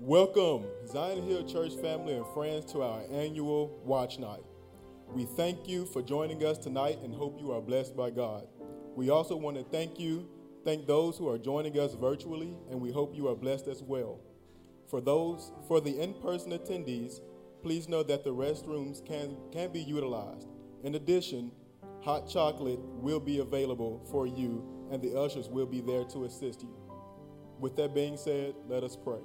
Welcome, Zion Hill Church family and friends, to our annual Watch Night. We thank you for joining us tonight and hope you are blessed by God. We also want to thank you, thank those who are joining us virtually, and we hope you are blessed as well. For those, for the in-person attendees, please know that the restrooms can, can be utilized. In addition, hot chocolate will be available for you, and the ushers will be there to assist you. With that being said, let us pray.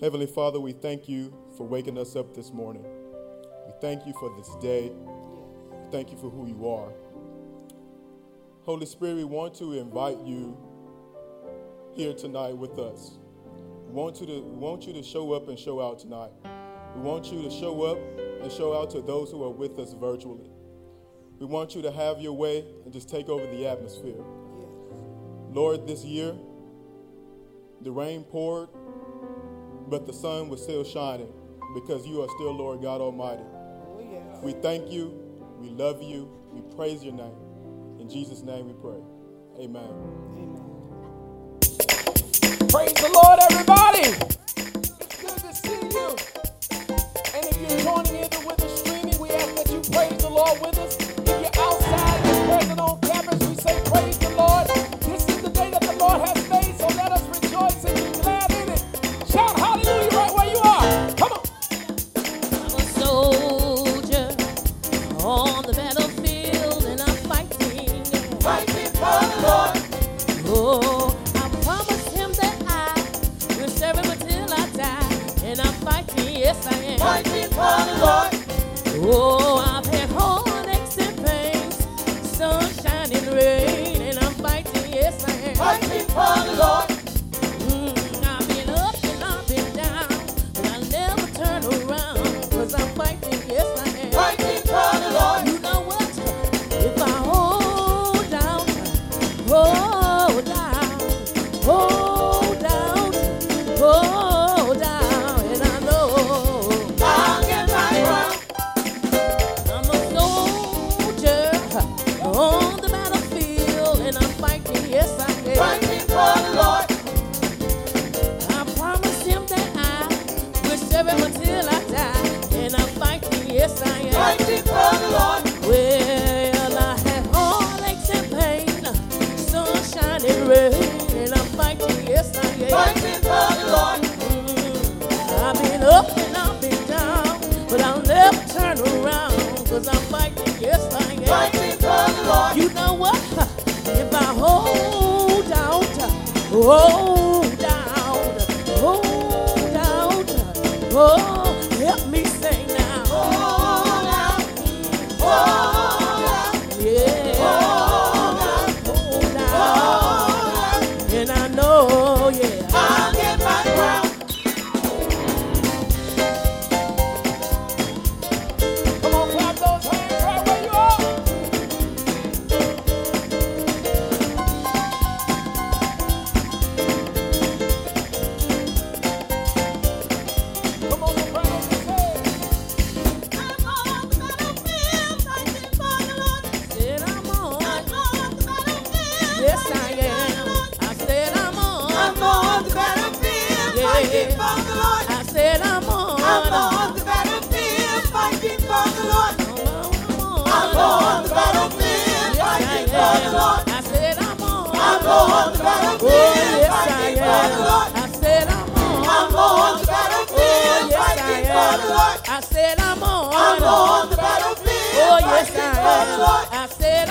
Heavenly Father, we thank you for waking us up this morning. We thank you for this day. We thank you for who you are. Holy Spirit, we want to invite you here tonight with us. We want you to, want you to show up and show out tonight. We want you to show up and show out to those who are with us virtually. We want you to have your way and just take over the atmosphere. Lord, this year, the rain poured, but the sun was still shining because you are still Lord God Almighty. Oh, we thank you, we love you, we praise your name. In Jesus' name we pray. Amen. Praise the Lord, everybody. It's good to see you. And if you're joining Oh, on. I'm on the battlefield Oh, yes, I fighting for the Lord. am. I said I'm on. I'm on the battlefield Oh, yes, fighting I for the Lord. am. I said I'm on. I'm on the battlefield Oh, yes, fighting for the I Lord. am. I said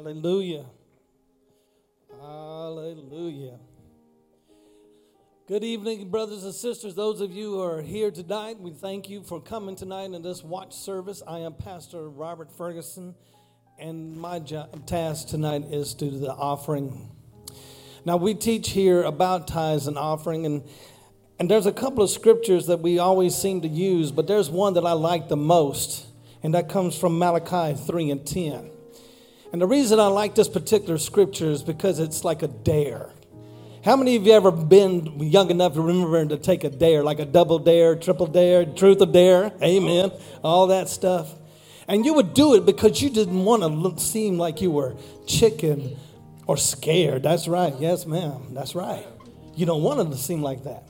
Hallelujah. Hallelujah. Good evening, brothers and sisters. Those of you who are here tonight, we thank you for coming tonight in this watch service. I am Pastor Robert Ferguson, and my jo- task tonight is to do the offering. Now, we teach here about tithes and offering, and, and there's a couple of scriptures that we always seem to use, but there's one that I like the most, and that comes from Malachi 3 and 10. And the reason I like this particular scripture is because it's like a dare. How many of you ever been young enough to remember to take a dare, like a double dare, triple dare, truth or dare? Amen. All that stuff. And you would do it because you didn't want to look, seem like you were chicken or scared. That's right. Yes, ma'am. That's right. You don't want it to seem like that.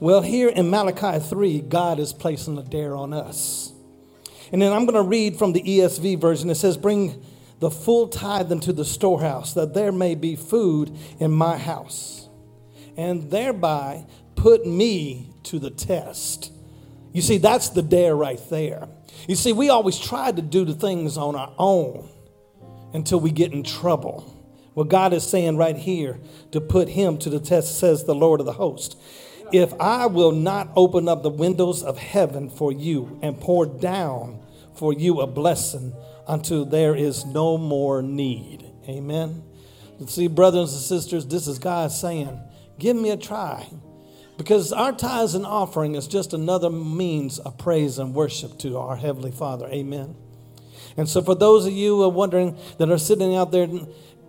Well, here in Malachi 3, God is placing a dare on us. And then I'm going to read from the ESV version. It says, Bring the full tithe into the storehouse, that there may be food in my house, and thereby put me to the test. You see, that's the dare right there. You see, we always try to do the things on our own until we get in trouble. Well, God is saying right here to put him to the test, says the Lord of the host. If I will not open up the windows of heaven for you and pour down for you a blessing until there is no more need. Amen. See, brothers and sisters, this is God saying, give me a try. Because our tithes and offering is just another means of praise and worship to our Heavenly Father. Amen. And so, for those of you who are wondering that are sitting out there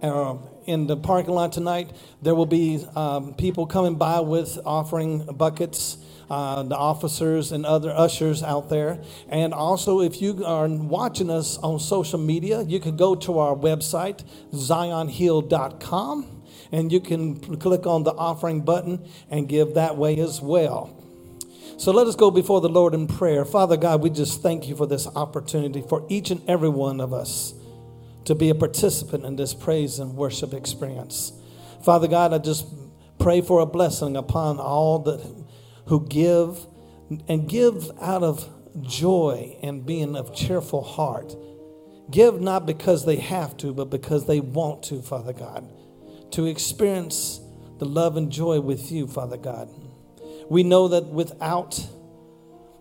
uh, in the parking lot tonight, there will be um, people coming by with offering buckets uh, the officers and other ushers out there. And also, if you are watching us on social media, you can go to our website, zionhill.com, and you can click on the offering button and give that way as well. So let us go before the Lord in prayer. Father God, we just thank you for this opportunity for each and every one of us to be a participant in this praise and worship experience. Father God, I just pray for a blessing upon all that who give and give out of joy and being of cheerful heart. Give not because they have to, but because they want to, Father God, to experience the love and joy with you, Father God. We know that without,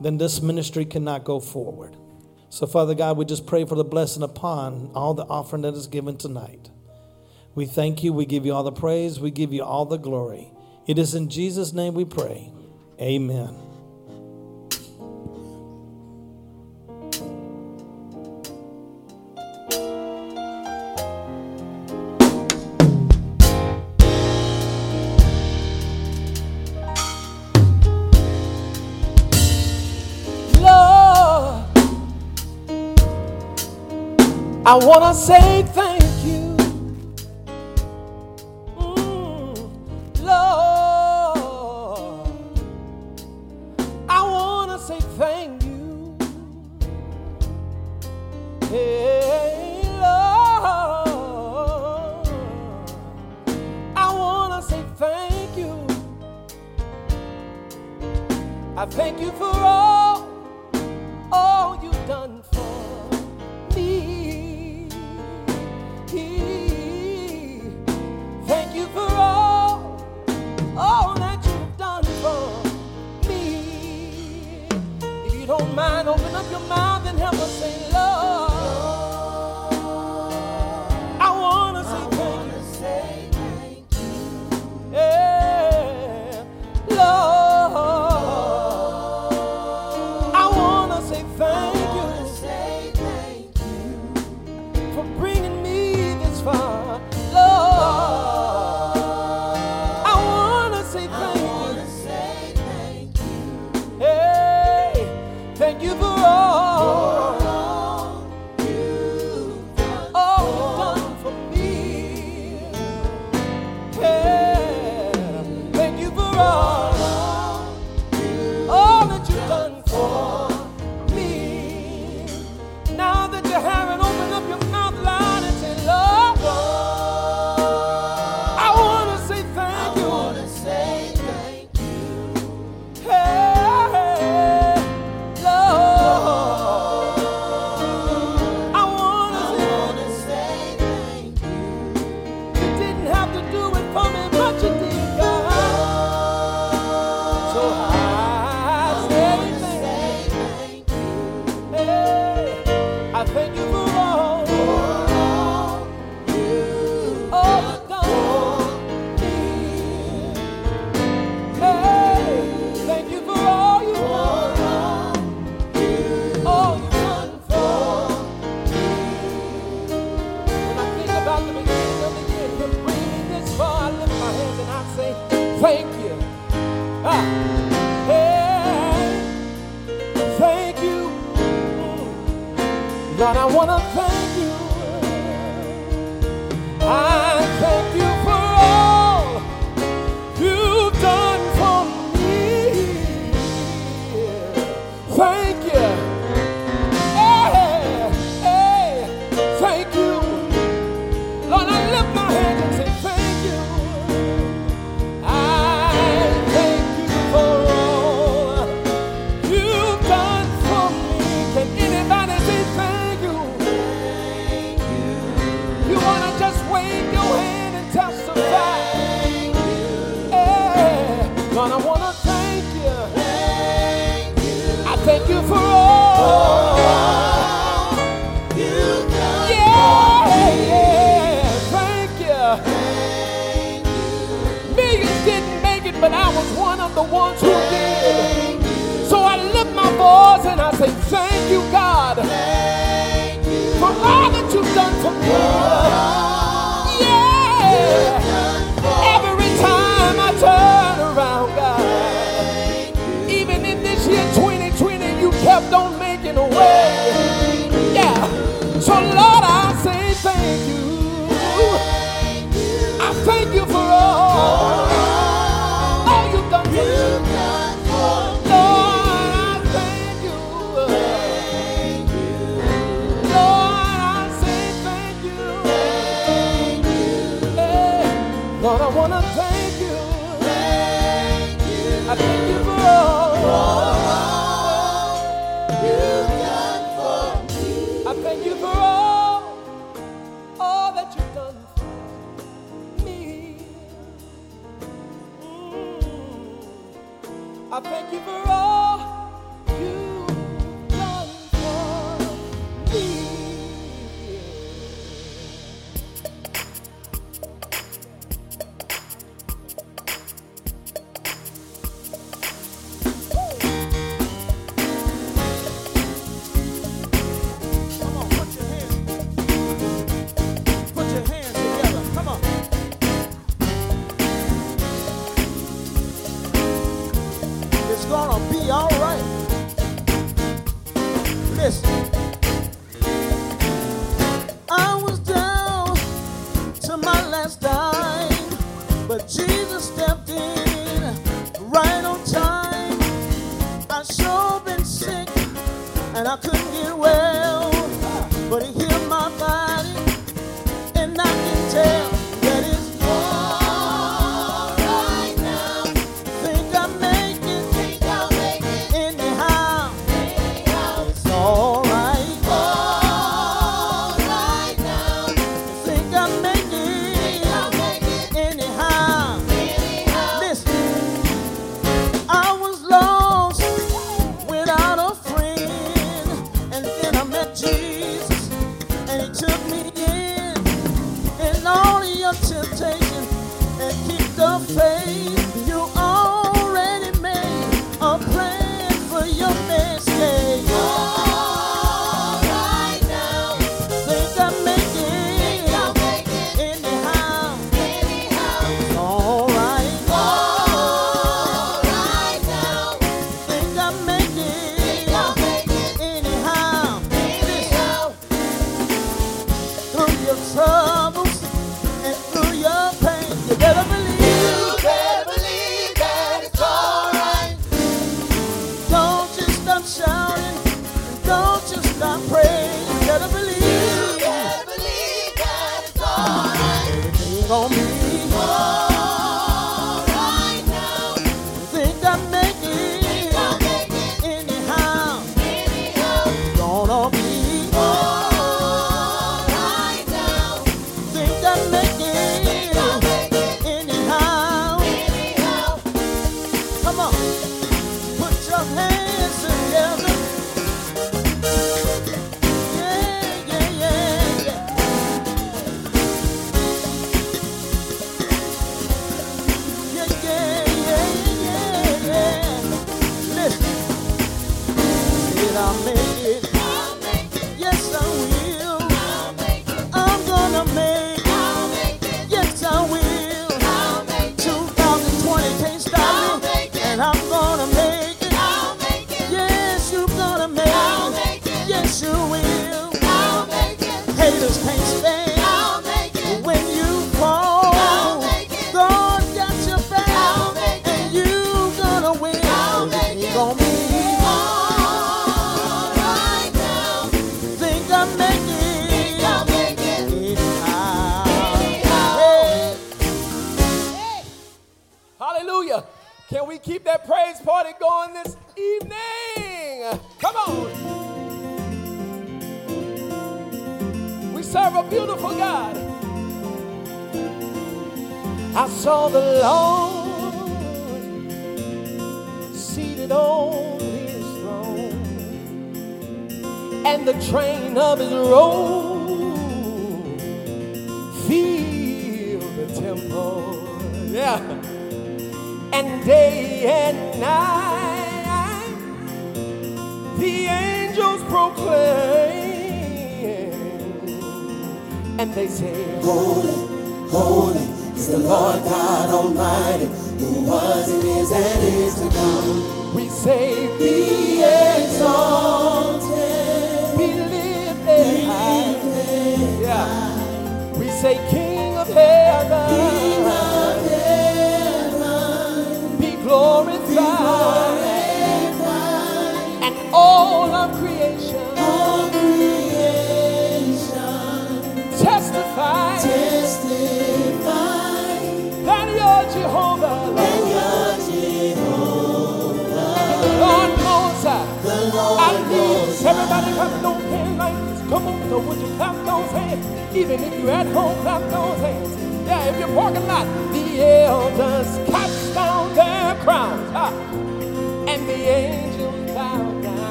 then this ministry cannot go forward. So, Father God, we just pray for the blessing upon all the offering that is given tonight. We thank you. We give you all the praise. We give you all the glory. It is in Jesus' name we pray. Amen. Lord, I want to say thank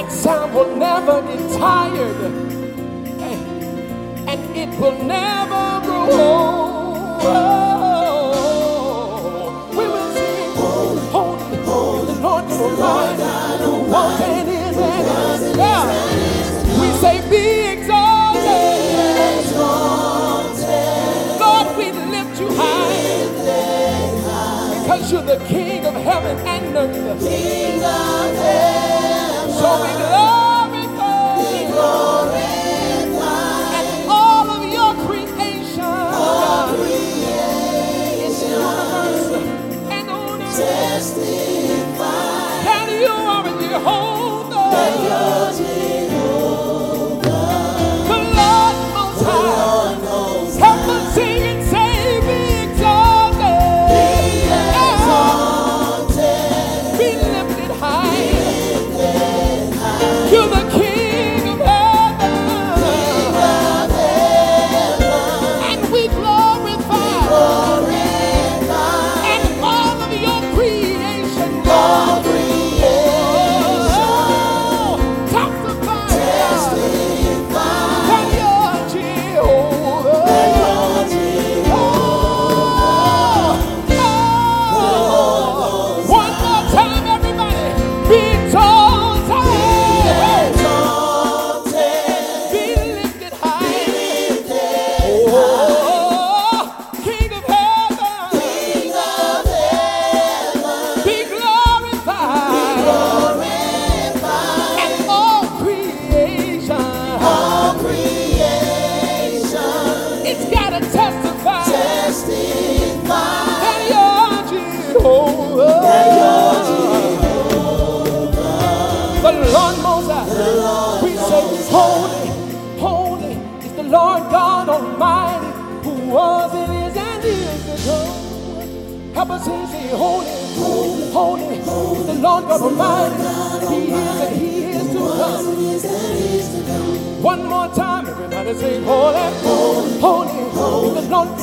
That sound will never get tired and it will never grow old. We will sing, holy, holy, holy, Lord God Almighty, who was and is and is. Yeah. We say, be exalted. Lord, we lift you high because you're the King of heaven and earth. King of heaven, So we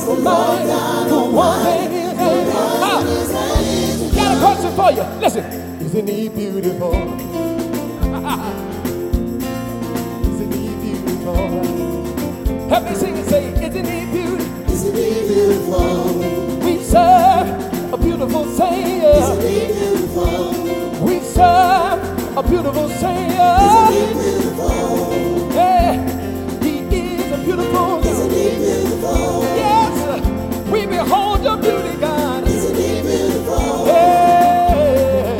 Lord God Almighty, who was and is and is. Ah, got a question for you. Listen, isn't He beautiful? Isn't He beautiful? Help me sing and say, Isn't He beautiful? Isn't he beautiful? We serve a beautiful Savior. Isn't he beautiful? We serve a beautiful Savior. Isn't he beautiful? Yeah, He is a beautiful God. Yes, we behold your beauty, God. Isn't he beautiful? Hey.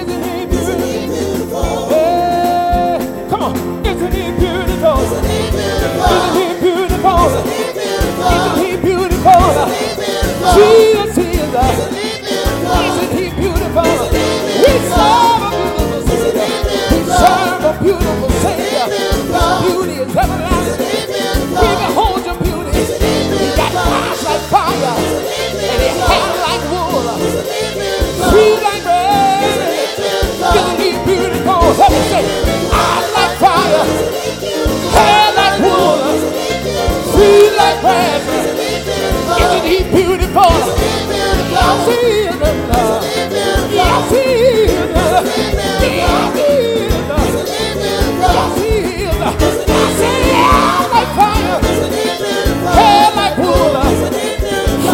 Isn't he beautiful? Isn't he beautiful? Come on. Isn't he beautiful? Isn't he beautiful? Isn't he beautiful? Isn't he beautiful? Isn't he beautiful? Isn't he beautiful? Jesus, he is a. Isn't he beautiful? Isn't he beautiful? Isn't he beautiful? We serve a beautiful Savior. We serve a beautiful Savior. Beauty is everlasting. fire. And it hang like wool. Sweet like rain. Gonna be beautiful. Help me say, like fire. Hair like wool. Sweet like rain. Isn't he beautiful? I feel I. I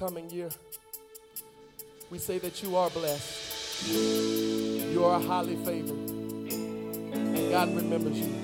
coming year. We say that you are blessed. You are highly favored. And God remembers you.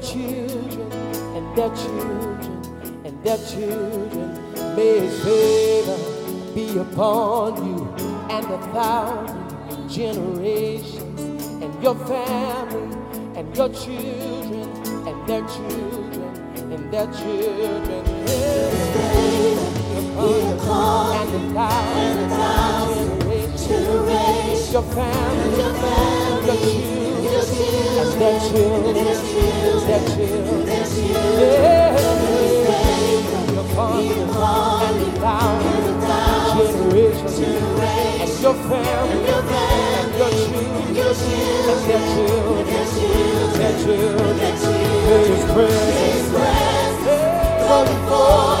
children and their children and their children. May his favor be upon you and a thousand generations and your family and your children and their children and their children. His favor be upon you and a thousand generations. Your family, and your family, your children and their children, their children, yeah. Upon and thousand generations, and your family, and your children, and their children, their children, may His presence go before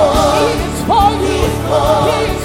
it. He is for. He is for you.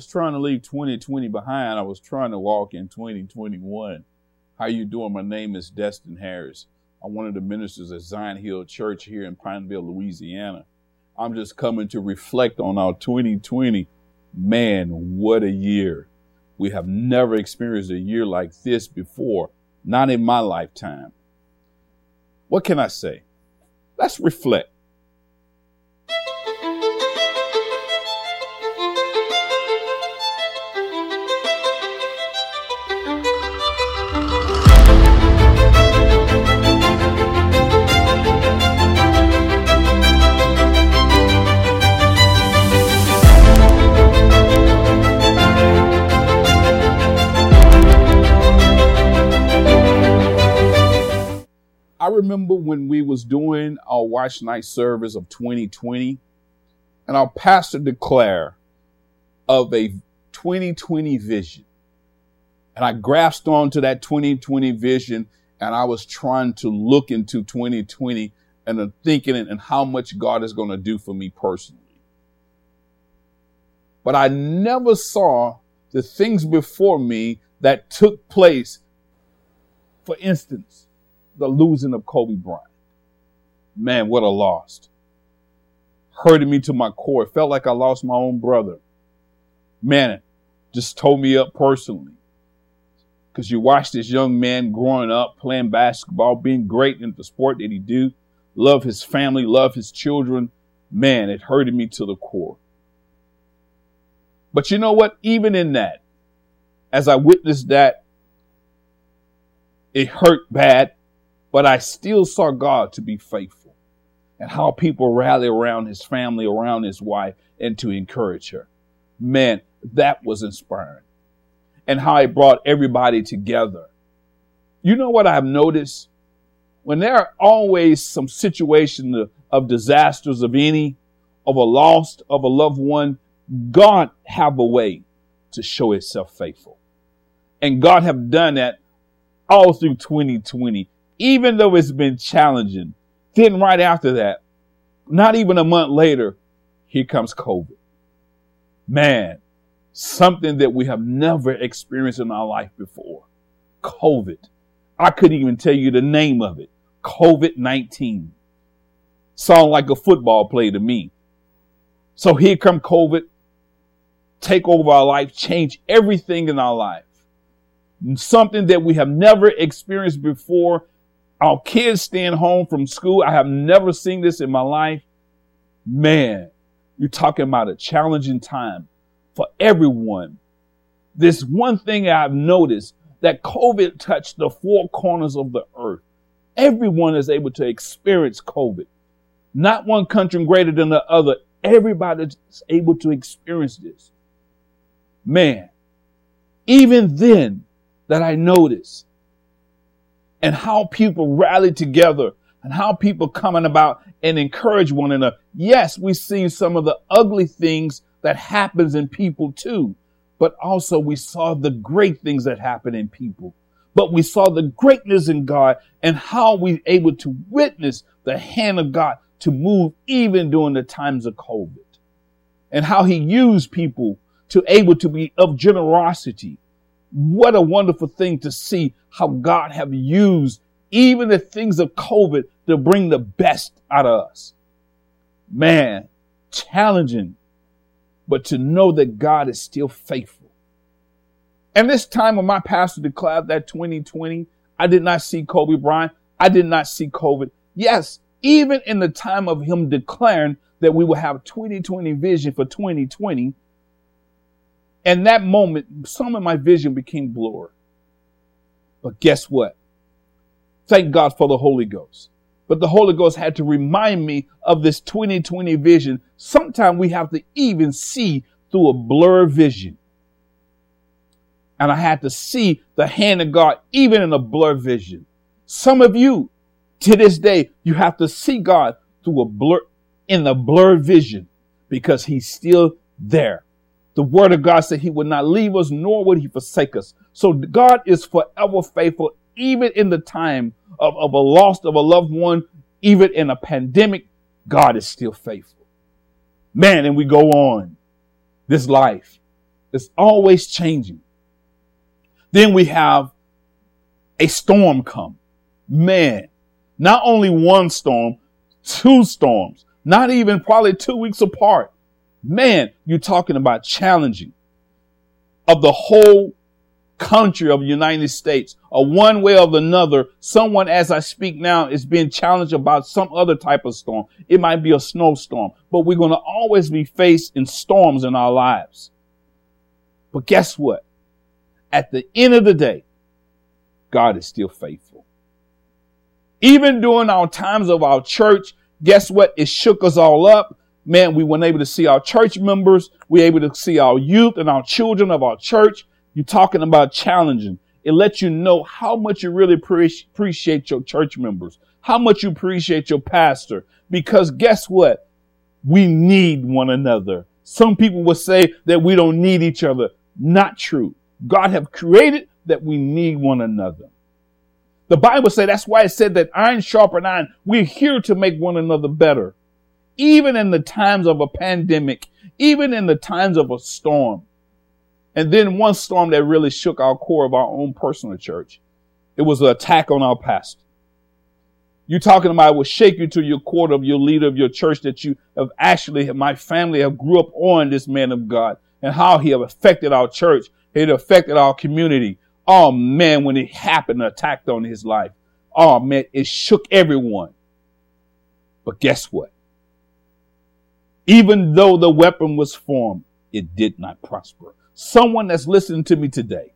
Was trying to leave 2020 behind. I was trying to walk in 2021. How you doing? My name is Destin Harris. I'm one of the ministers at Zion Hill Church here in Pineville, Louisiana. I'm just coming to reflect on our 2020. Man, what a year. We have never experienced a year like this before, not in my lifetime. What can I say? Let's reflect. Remember when we was doing our watch night service of 2020, and our pastor declared of a 2020 vision. And I grasped onto that 2020 vision and I was trying to look into 2020 and I'm thinking and how much God is going to do for me personally. But I never saw the things before me that took place. For instance, the losing of Kobe Bryant. Man, what a loss. Hurted me to my core. It felt like I lost my own brother. Man, just tore me up personally. Because you watch this young man growing up, playing basketball, being great in the sport that he do, love his family, love his children. Man, it hurted me to the core. But you know what? Even in that, as I witnessed that, it hurt bad, but I still saw God to be faithful and how people rally around his family, around his wife, and to encourage her. Man, that was inspiring. And how it brought everybody together. You know what I've noticed? When there are always some situation of, of disasters of any, of a loss of a loved one, God have a way to show itself faithful. And God have done that all through 2020, even though it's been challenging. Then right after that, not even a month later, here comes COVID. Man, something that we have never experienced in our life before. COVID. I couldn't even tell you the name of it. COVID-19. Sound like a football play to me. So here come COVID, take over our life, change everything in our life. Something that we have never experienced before. Our kids staying home from school. I have never seen this in my life. Man, you're talking about a challenging time for everyone. This one thing I've noticed that COVID touched the four corners of the earth. Everyone is able to experience COVID. Not one country greater than the other. Everybody's able to experience this. Man, even then that I noticed and how people rally together and how people coming about and encourage one another. Yes, we see some of the ugly things that happens in people too, but also we saw the great things that happen in people. But we saw the greatness in God and how we able to witness the hand of God to move even during the times of COVID and how he used people to able to be of generosity. What a wonderful thing to see how God have used even the things of COVID to bring the best out of us. Man, challenging, but to know that God is still faithful. And this time when my pastor declared that 2020, I did not see Kobe Bryant. I did not see COVID. Yes, even in the time of him declaring that we will have 2020 vision for 2020, and that moment, some of my vision became blurred. But guess what? Thank God for the Holy Ghost. But the Holy Ghost had to remind me of this 2020 vision. Sometimes we have to even see through a blur vision. And I had to see the hand of God even in a blur vision. Some of you, to this day, you have to see God through a blur, in the blur vision because he's still there. The word of God said he would not leave us, nor would he forsake us. So God is forever faithful, even in the time of, of a loss of a loved one, even in a pandemic, God is still faithful. Man, and we go on. This life is always changing. Then we have a storm come. Man, not only one storm, two storms, not even probably two weeks apart. Man, you're talking about challenging of the whole country of the United States, or one way or another, someone as I speak now is being challenged about some other type of storm. It might be a snowstorm, but we're going to always be faced in storms in our lives. But guess what? At the end of the day, God is still faithful. Even during our times of our church, guess what? It shook us all up. Man, we weren't able to see our church members. We were able to see our youth and our children of our church. You're talking about challenging. It lets you know how much you really appreciate your church members, how much you appreciate your pastor. Because guess what? We need one another. Some people will say that we don't need each other. Not true. God have created that we need one another. The Bible said that's why it said that iron sharpen iron. We're here to make one another better. Even in the times of a pandemic, even in the times of a storm. And then one storm that really shook our core of our own personal church. It was an attack on our pastor. You're talking about will shake you to your core of your leader of your church that you have actually, my family have grew up on this man of God and how he have affected our church. It affected our community. Oh man, when it happened, attacked on his life. Oh man, it shook everyone. But guess what? Even though the weapon was formed, it did not prosper. Someone that's listening to me today,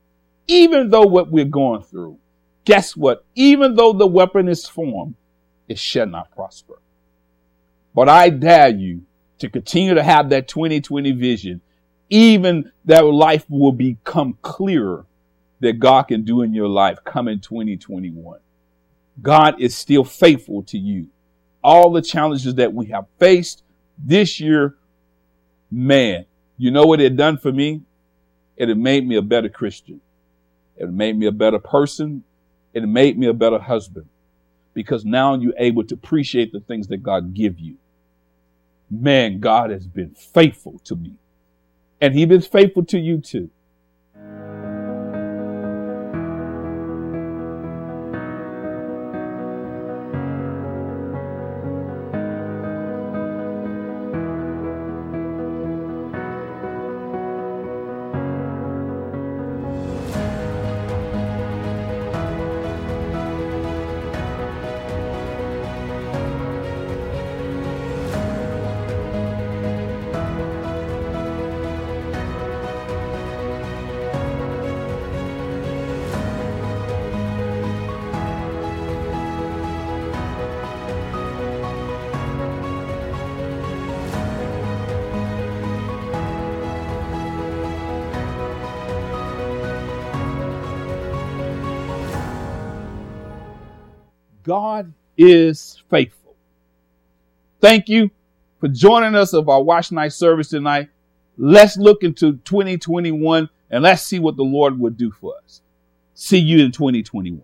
even though what we're going through, guess what? Even though the weapon is formed, it shall not prosper. But I dare you to continue to have that 2020 vision, even that life will become clearer that God can do in your life come in 2021. God is still faithful to you. All the challenges that we have faced this year, man, you know what it done for me? It had made me a better Christian. It made me a better person. It made me a better husband because now you're able to appreciate the things that God give you. Man, God has been faithful to me and He's been faithful to you too. God is faithful. Thank you for joining us of our watch night service tonight. Let's look into 2021 and let's see what the Lord will do for us. See you in 2021.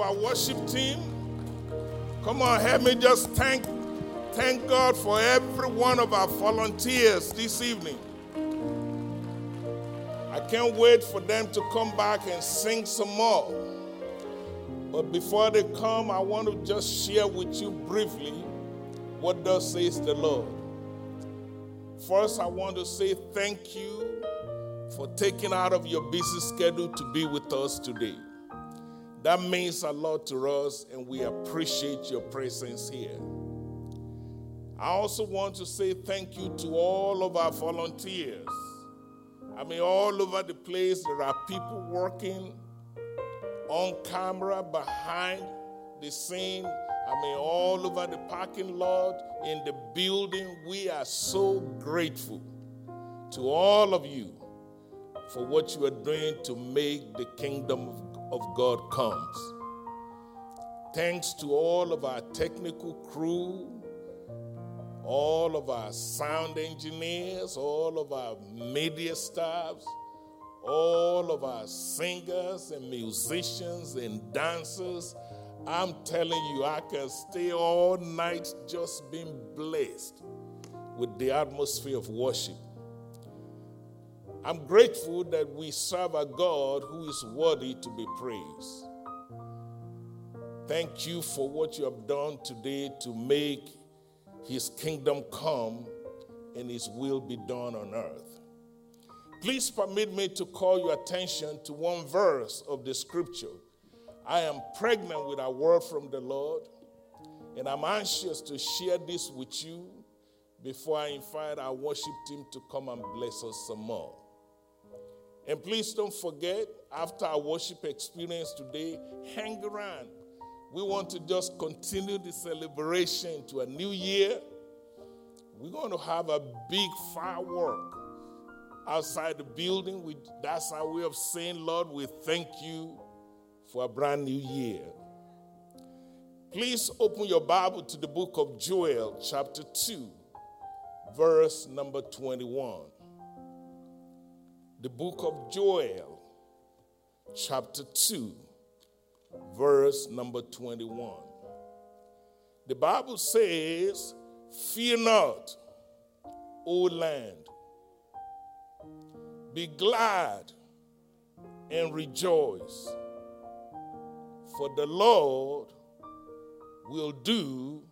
for our worship team. Come on, help me just thank, thank God for every one of our volunteers this evening. I can't wait for them to come back and sing some more. But before they come, I want to just share with you briefly what thus says the Lord. First, I want to say thank you for taking out of your busy schedule to be with us today. That means a lot to us, and we appreciate your presence here. I also want to say thank you to all of our volunteers. I mean, all over the place, there are people working on camera, behind the scene, I mean, all over the parking lot, in the building. We are so grateful to all of you for what you are doing to make the kingdom of of God comes. Thanks to all of our technical crew, all of our sound engineers, all of our media staffs, all of our singers and musicians and dancers. I'm telling you, I can stay all night just being blessed with the atmosphere of worship. I'm grateful that we serve a God who is worthy to be praised. Thank you for what you have done today to make his kingdom come and his will be done on earth. Please permit me to call your attention to one verse of the scripture. I am pregnant with a word from the Lord, and I'm anxious to share this with you before I invite our worship team to come and bless us some more. And please don't forget, after our worship experience today, hang around. We want to just continue the celebration to a new year. We're going to have a big firework outside the building. We, that's our way of saying, Lord, we thank you for a brand new year. Please open your Bible to the book of Joel, chapter 2, verse number 21 the book of Joel, chapter 2, verse number 21. The Bible says, Fear not, O land, be glad and rejoice, for the Lord will do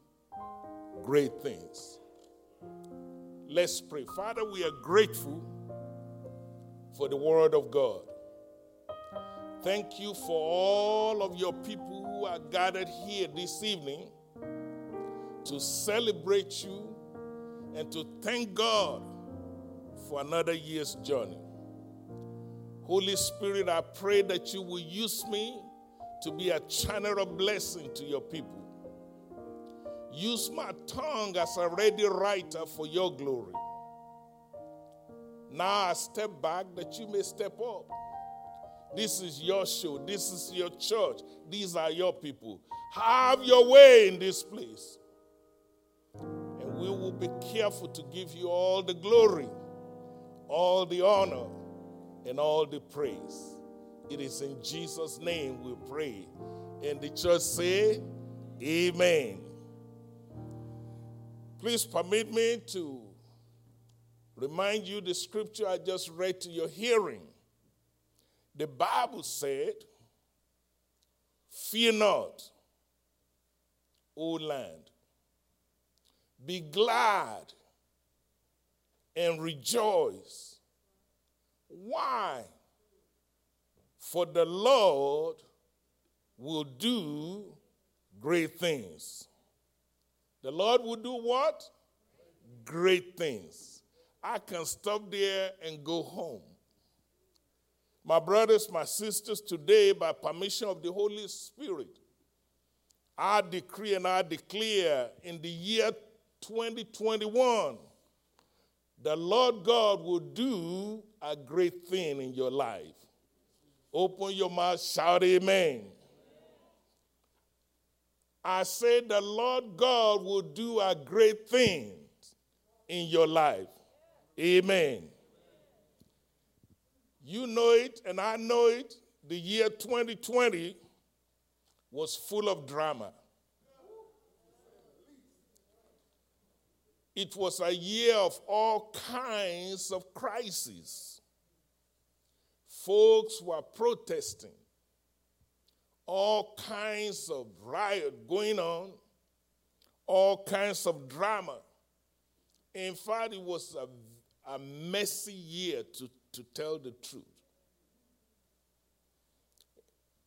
great things. Let's pray. Father, we are grateful for the Word of God. Thank you for all of your people who are gathered here this evening to celebrate you and to thank God for another year's journey. Holy Spirit, I pray that you will use me to be a channel of blessing to your people. Use my tongue as a ready writer for your glory. Now I step back that you may step up. This is your show. This is your church. These are your people. Have your way in this place. And we will be careful to give you all the glory, all the honor, and all the praise. It is in Jesus' name we pray. And the church say, Amen. Please permit me to remind you the scripture I just read to your hearing. The Bible said, Fear not, O land. Be glad and rejoice. Why? For the Lord will do great things. The Lord will do what? Great things. I can stop there and go home. My brothers, my sisters, today, by permission of the Holy Spirit, I decree and I declare in the year 2021, the Lord God will do a great thing in your life. Open your mouth, shout amen. I say the Lord God will do a great thing in your life. Amen. You know it, and I know it. The year 2020 was full of drama. It was a year of all kinds of crises. Folks were protesting, all kinds of riot going on, all kinds of drama. In fact, it was a a messy year to, to tell the truth.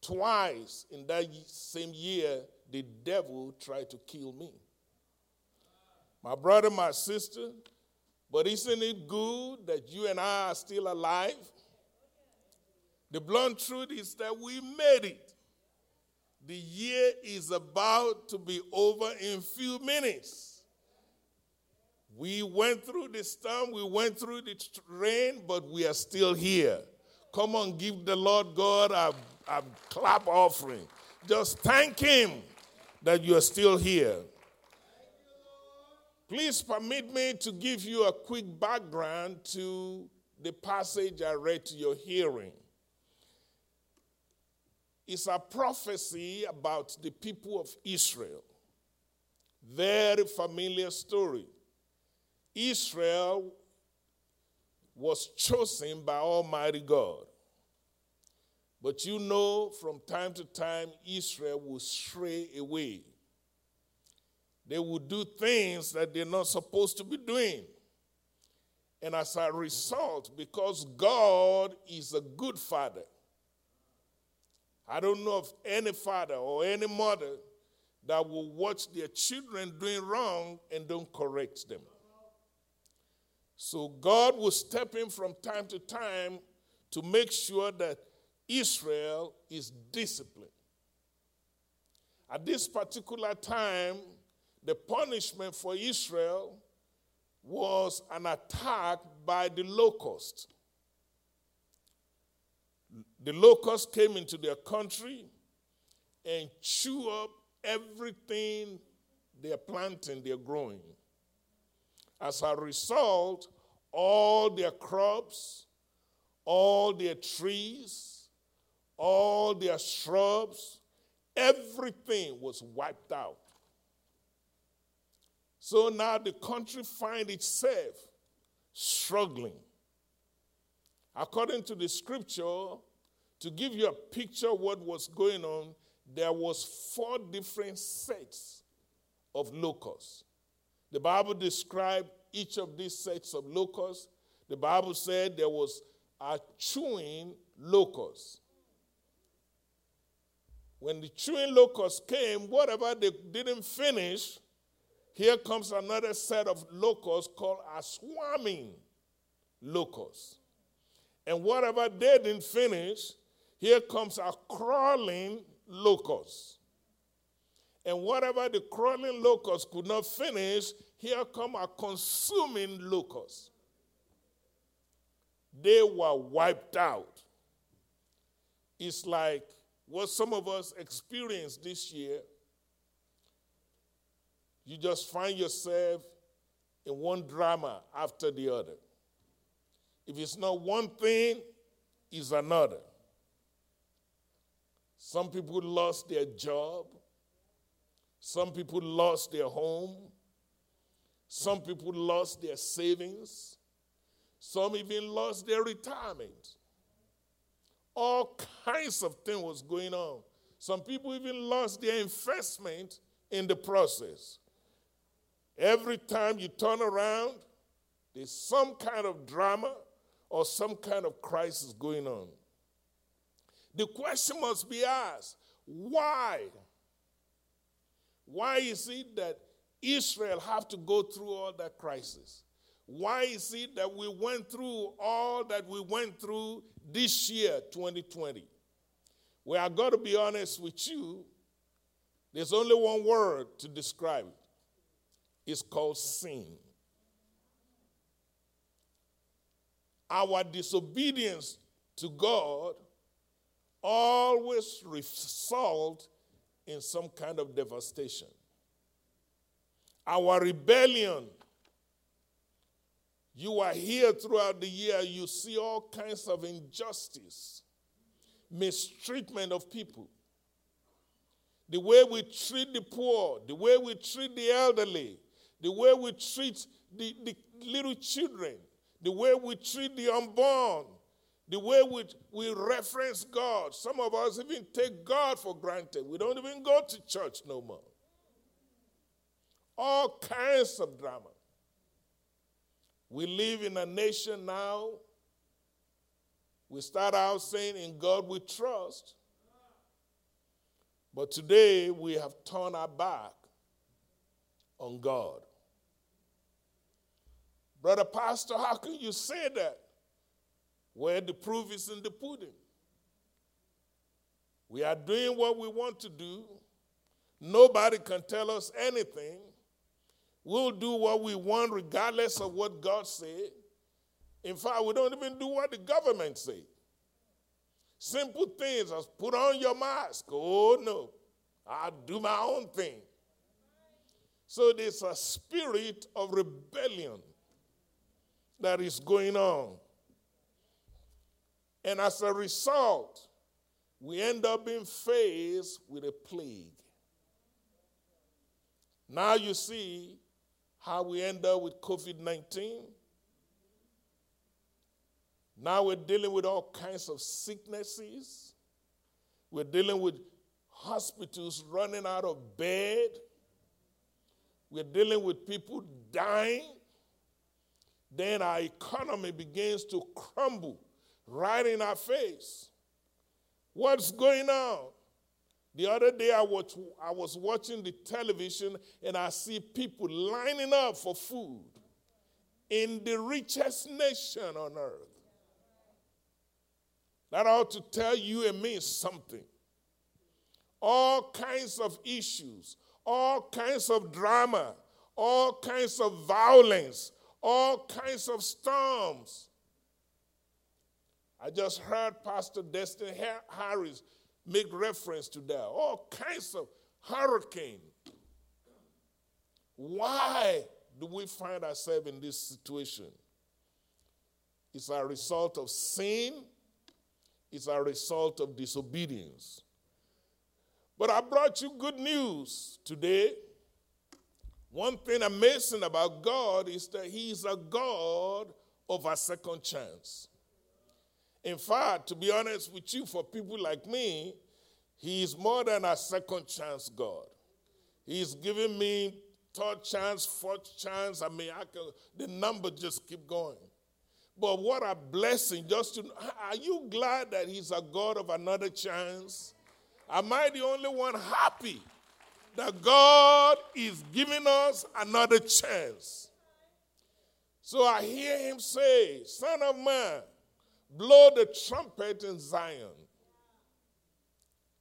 Twice in that same year, the devil tried to kill me. My brother, my sister, but isn't it good that you and I are still alive? The blunt truth is that we made it. The year is about to be over in a few minutes. We went through the storm, we went through the rain, but we are still here. Come on, give the Lord God a, a clap offering. Just thank Him that you are still here. Please permit me to give you a quick background to the passage I read to your hearing. It's a prophecy about the people of Israel. Very familiar story. Israel was chosen by Almighty God. But you know, from time to time, Israel will stray away. They will do things that they're not supposed to be doing. And as a result, because God is a good father, I don't know of any father or any mother that will watch their children doing wrong and don't correct them. So God will step in from time to time to make sure that Israel is disciplined. At this particular time, the punishment for Israel was an attack by the locust. The locust came into their country and chew up everything they're planting, they're growing. As a result, all their crops, all their trees, all their shrubs, everything was wiped out. So now the country find itself struggling. According to the scripture, to give you a picture what was going on, there was four different sets of locusts. The Bible described each of these sets of locusts. The Bible said there was a chewing locust. When the chewing locust came, whatever they didn't finish, here comes another set of locusts called a swarming locust. And whatever they didn't finish, here comes a crawling locust. And whatever the crawling locust could not finish, here come a consuming locust. They were wiped out. It's like what some of us experienced this year. You just find yourself in one drama after the other. If it's not one thing, it's another. Some people lost their job. Some people lost their home. Some people lost their savings. Some even lost their retirement. All kinds of things was going on. Some people even lost their investment in the process. Every time you turn around, there's some kind of drama or some kind of crisis going on. The question must be asked why? Why is it that Israel have to go through all that crisis? Why is it that we went through all that we went through this year, 2020? Well, I got to be honest with you. There's only one word to describe it. It's called sin. Our disobedience to God always result in some kind of devastation. Our rebellion, you are here throughout the year, you see all kinds of injustice, mistreatment of people. The way we treat the poor, the way we treat the elderly, the way we treat the, the little children, the way we treat the unborn, the way we, we reference God. Some of us even take God for granted. We don't even go to church no more. All kinds of drama. We live in a nation now. We start out saying, In God we trust. But today we have turned our back on God. Brother Pastor, how can you say that? Where the proof is in the pudding. We are doing what we want to do. Nobody can tell us anything. We'll do what we want regardless of what God said. In fact, we don't even do what the government say. Simple things as put on your mask. Oh no, I'll do my own thing. So there's a spirit of rebellion that is going on. And as a result, we end up being faced with a plague. Now you see how we end up with COVID 19. Now we're dealing with all kinds of sicknesses. We're dealing with hospitals running out of bed. We're dealing with people dying. Then our economy begins to crumble right in our face. What's going on? The other day I was, I was watching the television and I see people lining up for food in the richest nation on earth. That ought to tell you and me something. All kinds of issues, all kinds of drama, all kinds of violence, all kinds of storms. I just heard Pastor Destin Harris make reference to that. All kinds of hurricane. Why do we find ourselves in this situation? It's a result of sin it's a result of disobedience. But I brought you good news today. One thing amazing about God is that He is a God of a second chance. In fact, to be honest with you, for people like me, He is more than a second chance God. He's giving me third chance, fourth chance. I mean, I can, the number just keep going. But what a blessing just to are you glad that he's a God of another chance? Am I the only one happy that God is giving us another chance? So I hear him say, Son of man, blow the trumpet in Zion.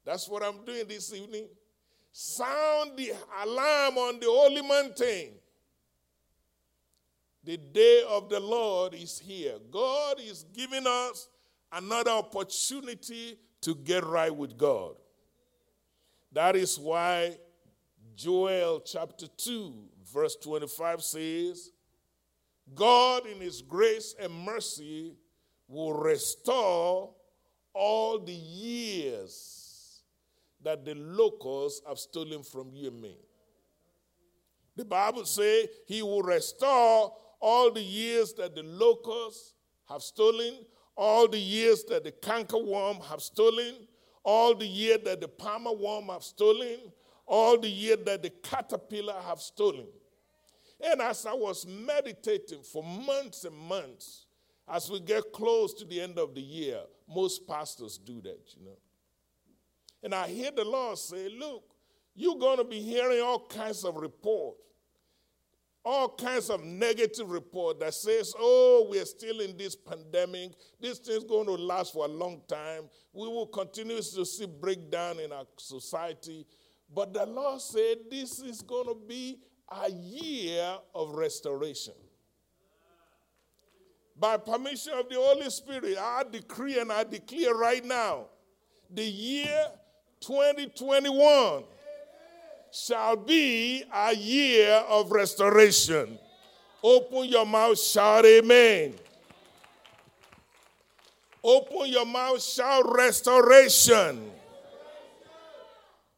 That's what I'm doing this evening. Sound the alarm on the holy mountain. The day of the Lord is here. God is giving us another opportunity to get right with God. That is why Joel chapter 2, verse 25 says, God in his grace and mercy will restore all the years that the locusts have stolen from you and me. The Bible says he will restore all the years that the locusts have stolen, all the years that the cankerworm have stolen, all the year that the palmer worm have stolen, all the year that the caterpillar have stolen. And as I was meditating for months and months, as we get close to the end of the year, most pastors do that, you know. And I hear the Lord say, Look, you're going to be hearing all kinds of reports all kinds of negative report that says, oh, we're still in this pandemic. This thing's going to last for a long time. We will continue to see breakdown in our society. But the Lord said this is going to be a year of restoration. By permission of the Holy Spirit, I decree and I declare right now the year 2021 shall be a year of restoration. Open your mouth, shout amen. Open your mouth, shout restoration.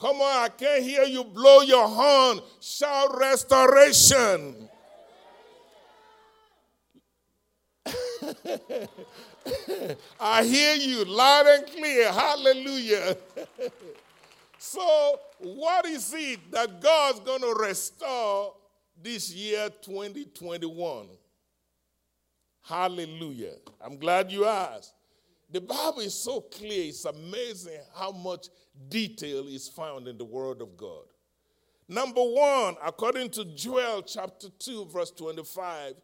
Come on, I can't hear you blow your horn. Shout restoration. I hear you loud and clear. Hallelujah. So, what is it that God's going to restore this year 2021? Hallelujah. I'm glad you asked. The Bible is so clear, it's amazing how much detail is found in the Word of God. Number one, according to Joel chapter 2, verse 25,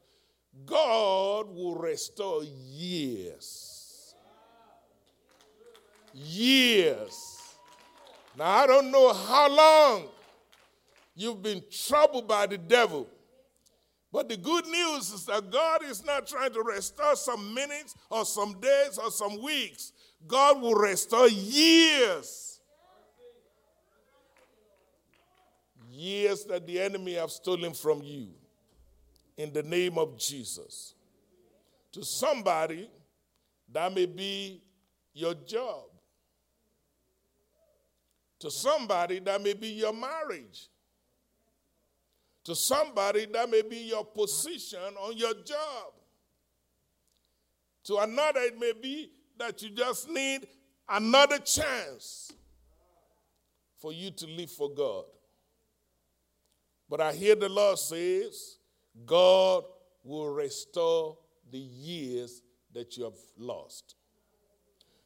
God will restore years. Years Now, I don't know how long you've been troubled by the devil. But the good news is that God is not trying to restore some minutes or some days or some weeks. God will restore years. Years that the enemy have stolen from you in the name of Jesus. To somebody, that may be your job. To somebody, that may be your marriage. To somebody, that may be your position on your job. To another, it may be that you just need another chance for you to live for God. But I hear the Lord says, God will restore the years that you have lost.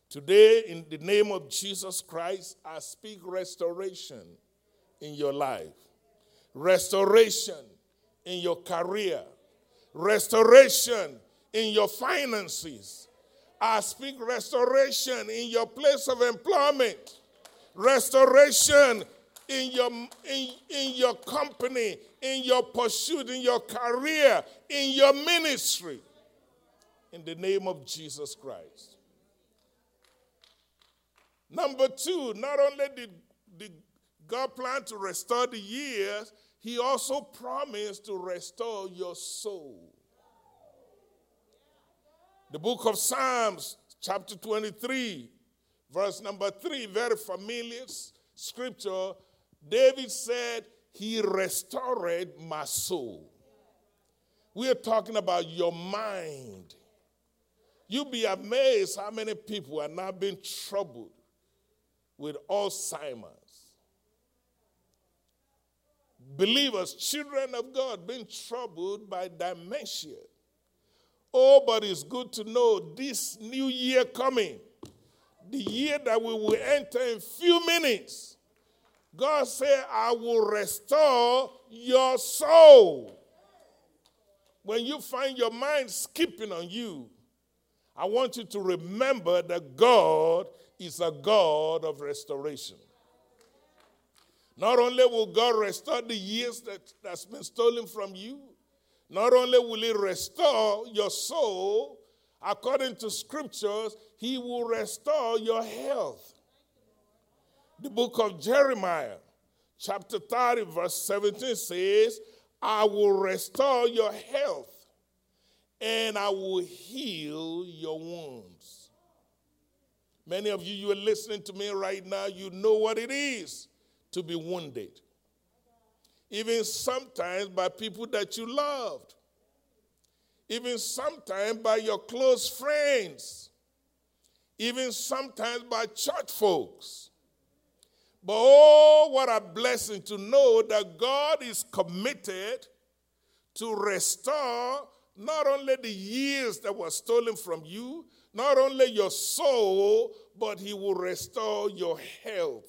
Today, in the name of Jesus Christ, I speak restoration in your life, restoration in your career, restoration in your finances. I speak restoration in your place of employment, restoration in your, in, in your company, in your pursuit, in your career, in your ministry. In the name of Jesus Christ. Number two, not only did, did God plan to restore the years, He also promised to restore your soul. The book of Psalms, chapter 23, verse number 3, very familiar scripture. David said, He restored my soul. We are talking about your mind. You'll be amazed how many people are now being troubled with Alzheimer's. Believers, children of God, being troubled by dementia. Oh, but it's good to know this new year coming, the year that we will enter in few minutes. God said, I will restore your soul. When you find your mind skipping on you, I want you to remember that God is a God of restoration. Not only will God restore the years that, that's been stolen from you, not only will He restore your soul, according to scriptures, He will restore your health. The book of Jeremiah, chapter 30, verse 17 says, I will restore your health and I will heal your wounds. Many of you, you are listening to me right now, you know what it is to be wounded. Even sometimes by people that you loved, even sometimes by your close friends, even sometimes by church folks. But oh, what a blessing to know that God is committed to restore not only the years that were stolen from you, not only your soul, but He will restore your health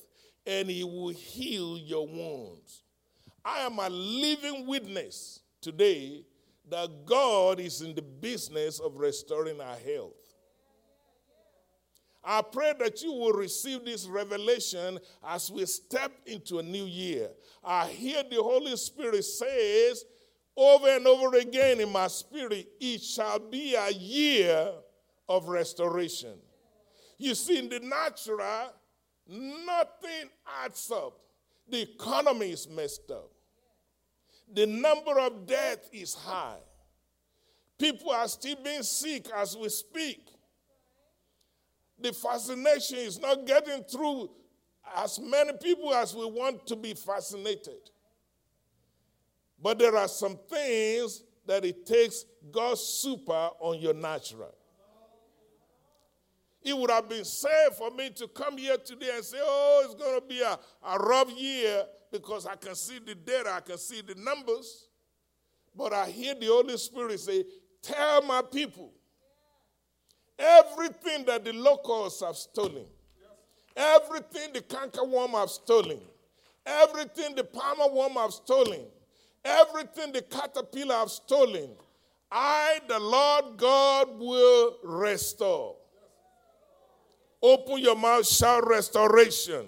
and He will heal your wounds. I am a living witness today that God is in the business of restoring our health. I pray that you will receive this revelation as we step into a new year. I hear the Holy Spirit says over and over again in my spirit, it shall be a year of restoration. You see, in the natural, nothing adds up. The economy is messed up. The number of death is high. People are still being sick as we speak. The fascination is not getting through as many people as we want to be fascinated. But there are some things that it takes God's super on your natural. It would have been safe for me to come here today and say, oh, it's going to be a, a rough year because I can see the data, I can see the numbers. But I hear the Holy Spirit say, tell my people everything that the locusts have stolen, everything the cankerworm have stolen, everything the palmer worm have stolen, everything the caterpillar have stolen, I, the Lord God, will restore. Open your mouth, shout restoration.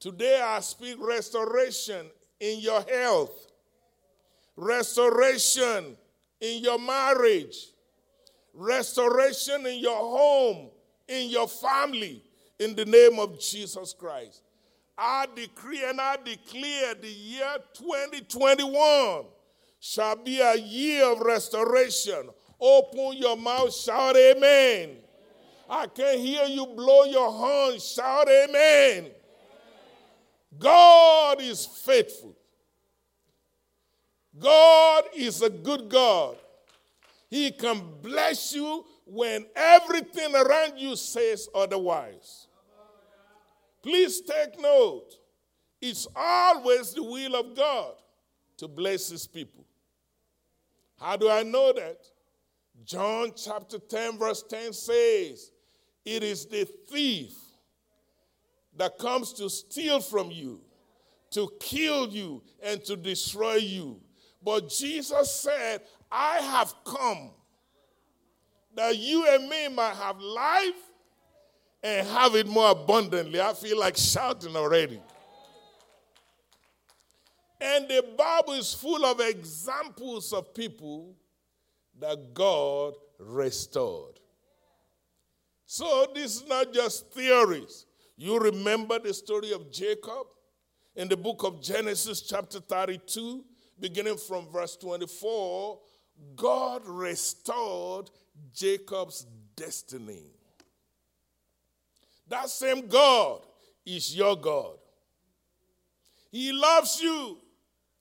Today I speak restoration in your health, restoration in your marriage, restoration in your home, in your family, in the name of Jesus Christ. I decree and I declare the year 2021 shall be a year of restoration. Open your mouth, shout amen. I can hear you blow your horn, shout amen. God is faithful. God is a good God. He can bless you when everything around you says otherwise. Please take note. It's always the will of God to bless his people. How do I know that? John chapter 10, verse 10 says, It is the thief that comes to steal from you, to kill you, and to destroy you. But Jesus said, I have come that you and me might have life and have it more abundantly. I feel like shouting already. And the Bible is full of examples of people that God restored. So this is not just theories. You remember the story of Jacob in the book of Genesis, chapter 32, beginning from verse 24. God restored Jacob's destiny. That same God is your God. He loves you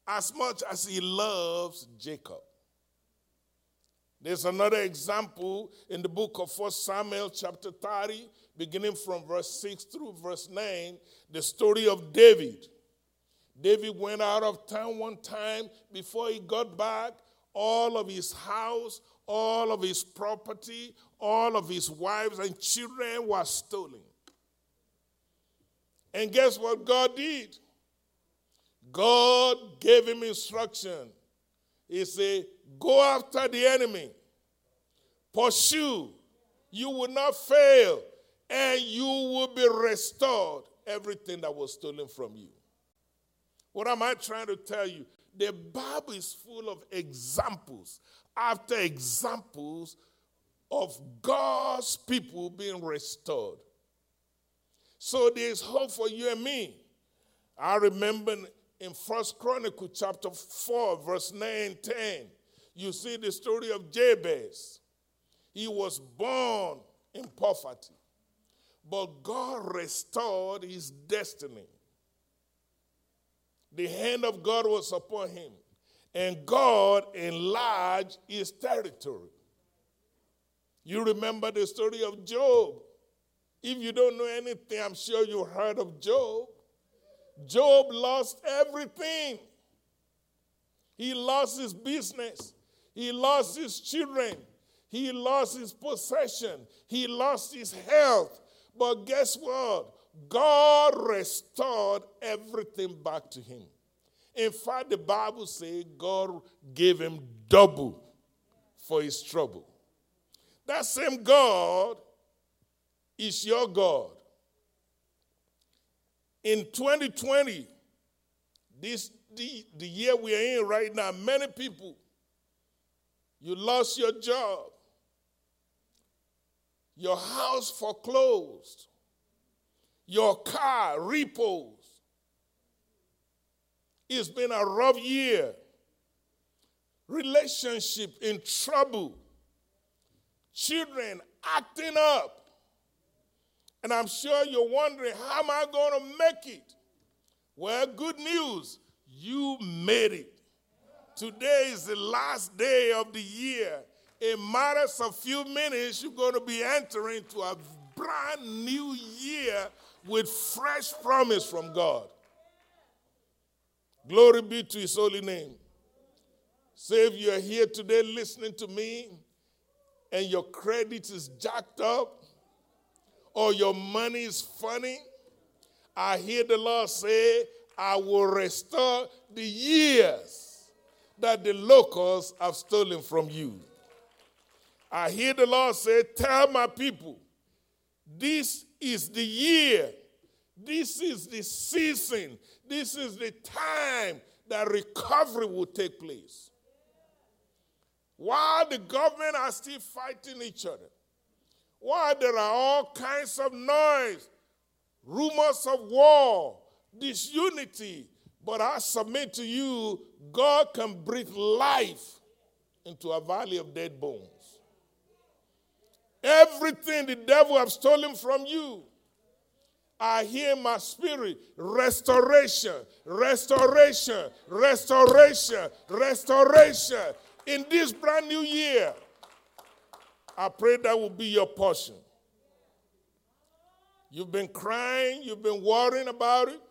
as much as he loves Jacob. There's another example in the book of 1 Samuel, chapter 30, beginning from verse 6 through verse 9, the story of David. David went out of town one time. Before he got back, all of his house, all of his property, all of his wives and children were stolen. And guess what God did? God gave him instruction. He said, Go after the enemy, pursue, you will not fail, and you will be restored everything that was stolen from you. What am I trying to tell you? The Bible is full of examples after examples of God's people being restored. So there's hope for you and me. I remember in First Chronicle chapter 4, verse 9 10, you see the story of Jabez. He was born in poverty, but God restored his destiny. The hand of God was upon him, and God enlarged his territory. You remember the story of Job. If you don't know anything, I'm sure you heard of Job. Job lost everything. He lost his business. He lost his children. He lost his possession. He lost his health. But guess what? God restored everything back to him. In fact, the Bible says God gave him double for his trouble. That same God is your God. In 2020, this the, the year we are in right now, many people, you lost your job, your house foreclosed, your car repos. It's been a rough year. Relationship in trouble. Children acting up. And I'm sure you're wondering, how am I going to make it? Well, good news, you made it. Today is the last day of the year. In matters of few minutes, you're going to be entering to a brand new year with fresh promise from God. Glory be to his holy name. Say if you're here today listening to me and your credit is jacked up or your money is funny, I hear the Lord say, I will restore the years that the locusts have stolen from you. I hear the Lord say, Tell my people, this is the year This is the season, this is the time that recovery will take place. While the government are still fighting each other, while there are all kinds of noise, rumors of war, disunity, but I submit to you, God can breathe life into a valley of dead bones. Everything the devil have stolen from you, I hear my spirit restoration, restoration, restoration, restoration in this brand new year. I pray that will be your portion. You've been crying, you've been worrying about it.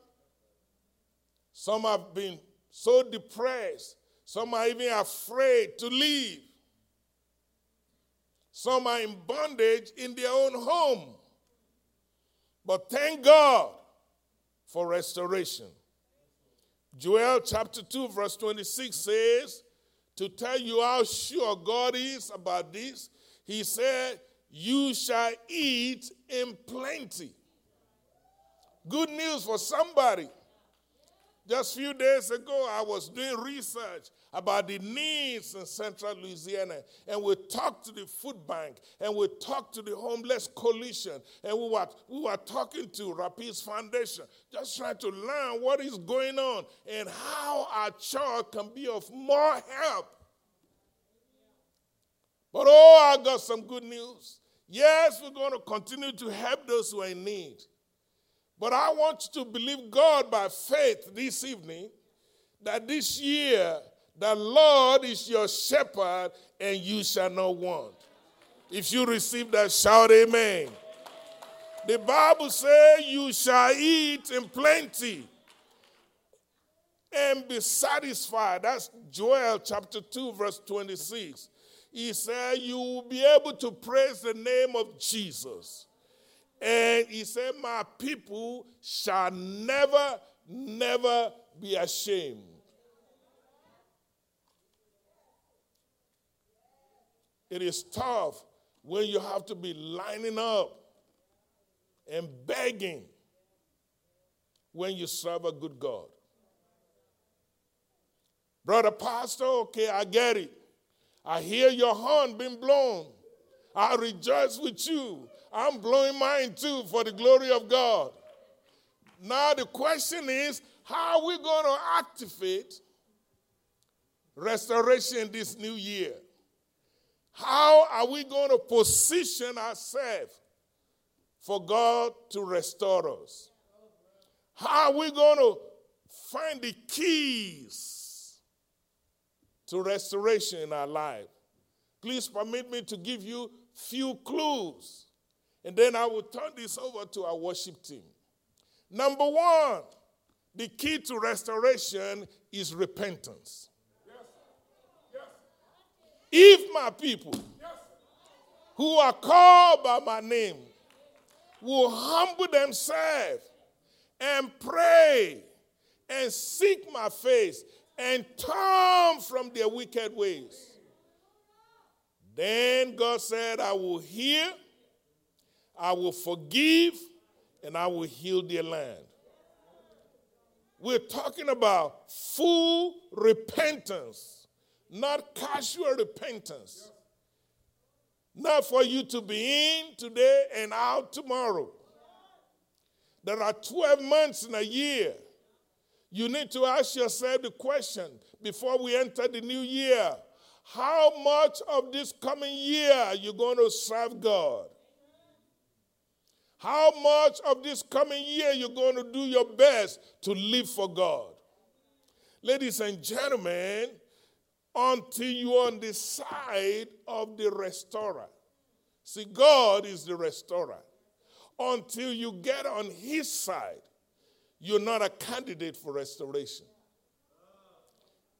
Some have been so depressed, some are even afraid to leave. Some are in bondage in their own home. But thank God for restoration. Joel chapter 2, verse 26 says, To tell you how sure God is about this, He said, You shall eat in plenty. Good news for somebody. Just a few days ago, I was doing research about the needs in central Louisiana, and we talked to the food bank, and we talked to the homeless coalition, and we were, we were talking to Rapides Foundation, just trying to learn what is going on and how our church can be of more help. But oh, I got some good news. Yes, we're going to continue to help those who are in need. But I want you to believe God by faith this evening that this year the Lord is your shepherd and you shall not want. If you receive that, shout amen. The Bible says you shall eat in plenty and be satisfied. That's Joel chapter 2, verse 26. He said, You will be able to praise the name of Jesus. And he said, My people shall never, never be ashamed. It is tough when you have to be lining up and begging when you serve a good God. Brother Pastor, okay, I get it. I hear your horn being blown. I rejoice with you. I'm blowing mine too for the glory of God. Now, the question is how are we going to activate restoration this new year? How are we going to position ourselves for God to restore us? How are we going to find the keys to restoration in our life? Please permit me to give you few clues and then I will turn this over to our worship team. Number one, the key to restoration is repentance. If my people who are called by my name will humble themselves and pray and seek my face and turn from their wicked ways, then God said, I will hear I will forgive and I will heal their land. We're talking about full repentance, not casual repentance. Not for you to be in today and out tomorrow. There are 12 months in a year. You need to ask yourself the question before we enter the new year how much of this coming year are you going to serve God? How much of this coming year you're going to do your best to live for God? Ladies and gentlemen, until you're on the side of the restorer. See, God is the restorer. Until you get on his side, you're not a candidate for restoration.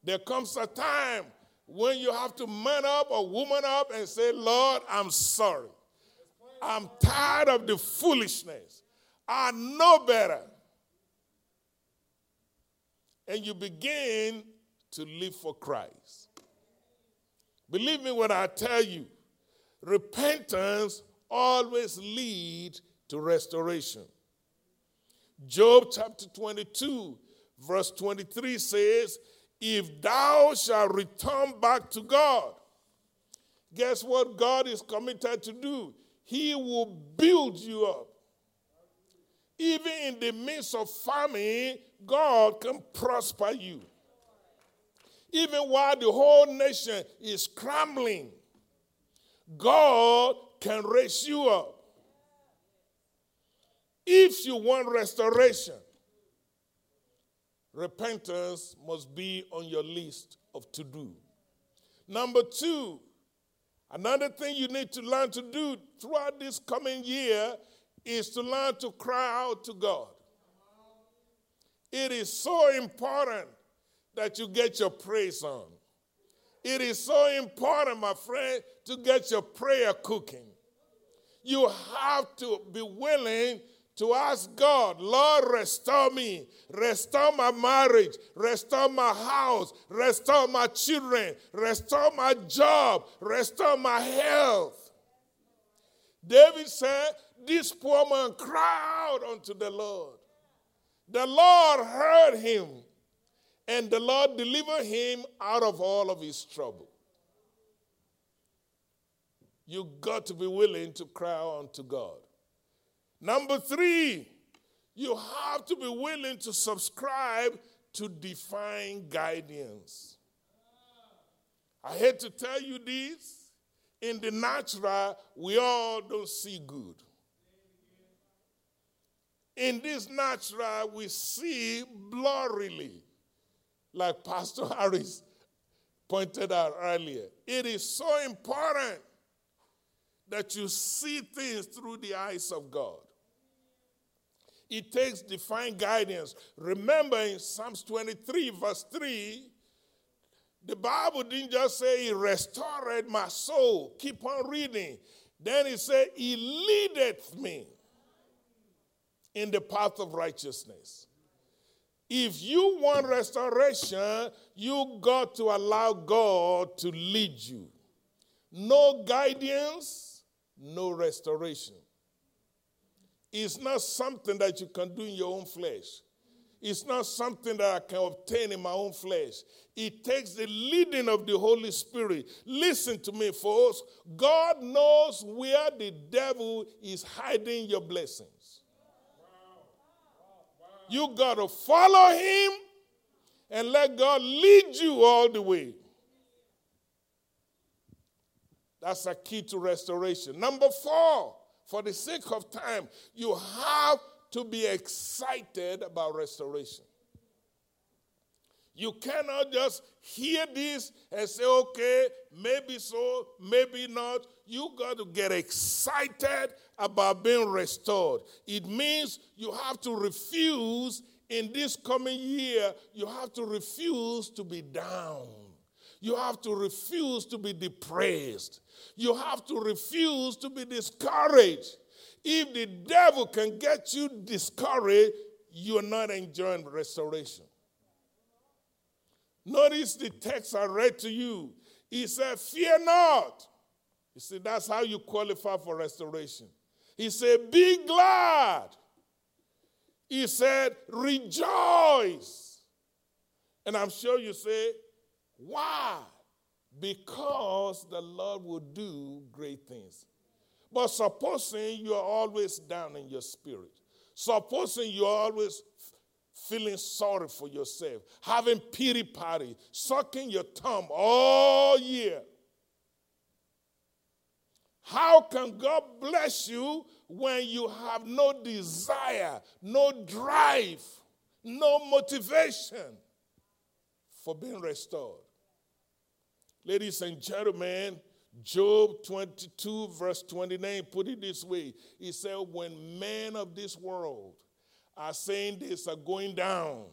There comes a time when you have to man up or woman up and say, Lord, I'm sorry. I'm tired of the foolishness. I know better. And you begin to live for Christ. Believe me when I tell you, repentance always leads to restoration. Job chapter 22, verse 23 says, If thou shalt return back to God, guess what God is committed to do? He will build you up. Even in the midst of famine, God can prosper you. Even while the whole nation is crumbling, God can raise you up. If you want restoration, repentance must be on your list of to do. Number two, another thing you need to learn to do throughout this coming year is to learn to cry out to God. It is so important that you get your praise on. It is so important, my friend, to get your prayer cooking. You have to be willing to ask God, Lord, restore me, restore my marriage, restore my house, restore my children, restore my job, restore my health. David said, This poor man cried unto the Lord. The Lord heard him, and the Lord delivered him out of all of his trouble. You got to be willing to cry unto God. Number three, you have to be willing to subscribe to divine guidance. I hate to tell you this. In the natural, we all don't see good. In this natural, we see blurrily, like Pastor Harris pointed out earlier. It is so important that you see things through the eyes of God. It takes divine guidance. Remember in Psalms 23, verse 3, the Bible didn't just say, He restored my soul. Keep on reading. Then it said, He leadeth me in the path of righteousness. If you want restoration, you got to allow God to lead you. No guidance, no restoration. It's not something that you can do in your own flesh. It's not something that I can obtain in my own flesh. It takes the leading of the Holy Spirit. Listen to me, folks. God knows where the devil is hiding your blessings. You got to follow him and let God lead you all the way. That's a key to restoration. Number four, for the sake of time, you have to be excited about restoration. You cannot just hear this and say, okay, maybe so, maybe not. You got to get excited about being restored. It means you have to refuse in this coming year, you have to refuse to be down. You have to refuse to be depressed. You have to refuse to be discouraged. If the devil can get you discouraged, you're not enjoying restoration. Notice the text I read to you. He said, Fear not. You see, that's how you qualify for restoration. He said, Be glad. He said, Rejoice. And I'm sure you say, Why? Because the Lord will do great things. But supposing you are always down in your spirit, supposing you're always feeling sorry for yourself, having pity party, sucking your thumb all year. How can God bless you when you have no desire, no drive, no motivation for being restored? Ladies and gentlemen, Job 22, verse 29, put it this way. He said, When men of this world are saying this are going down,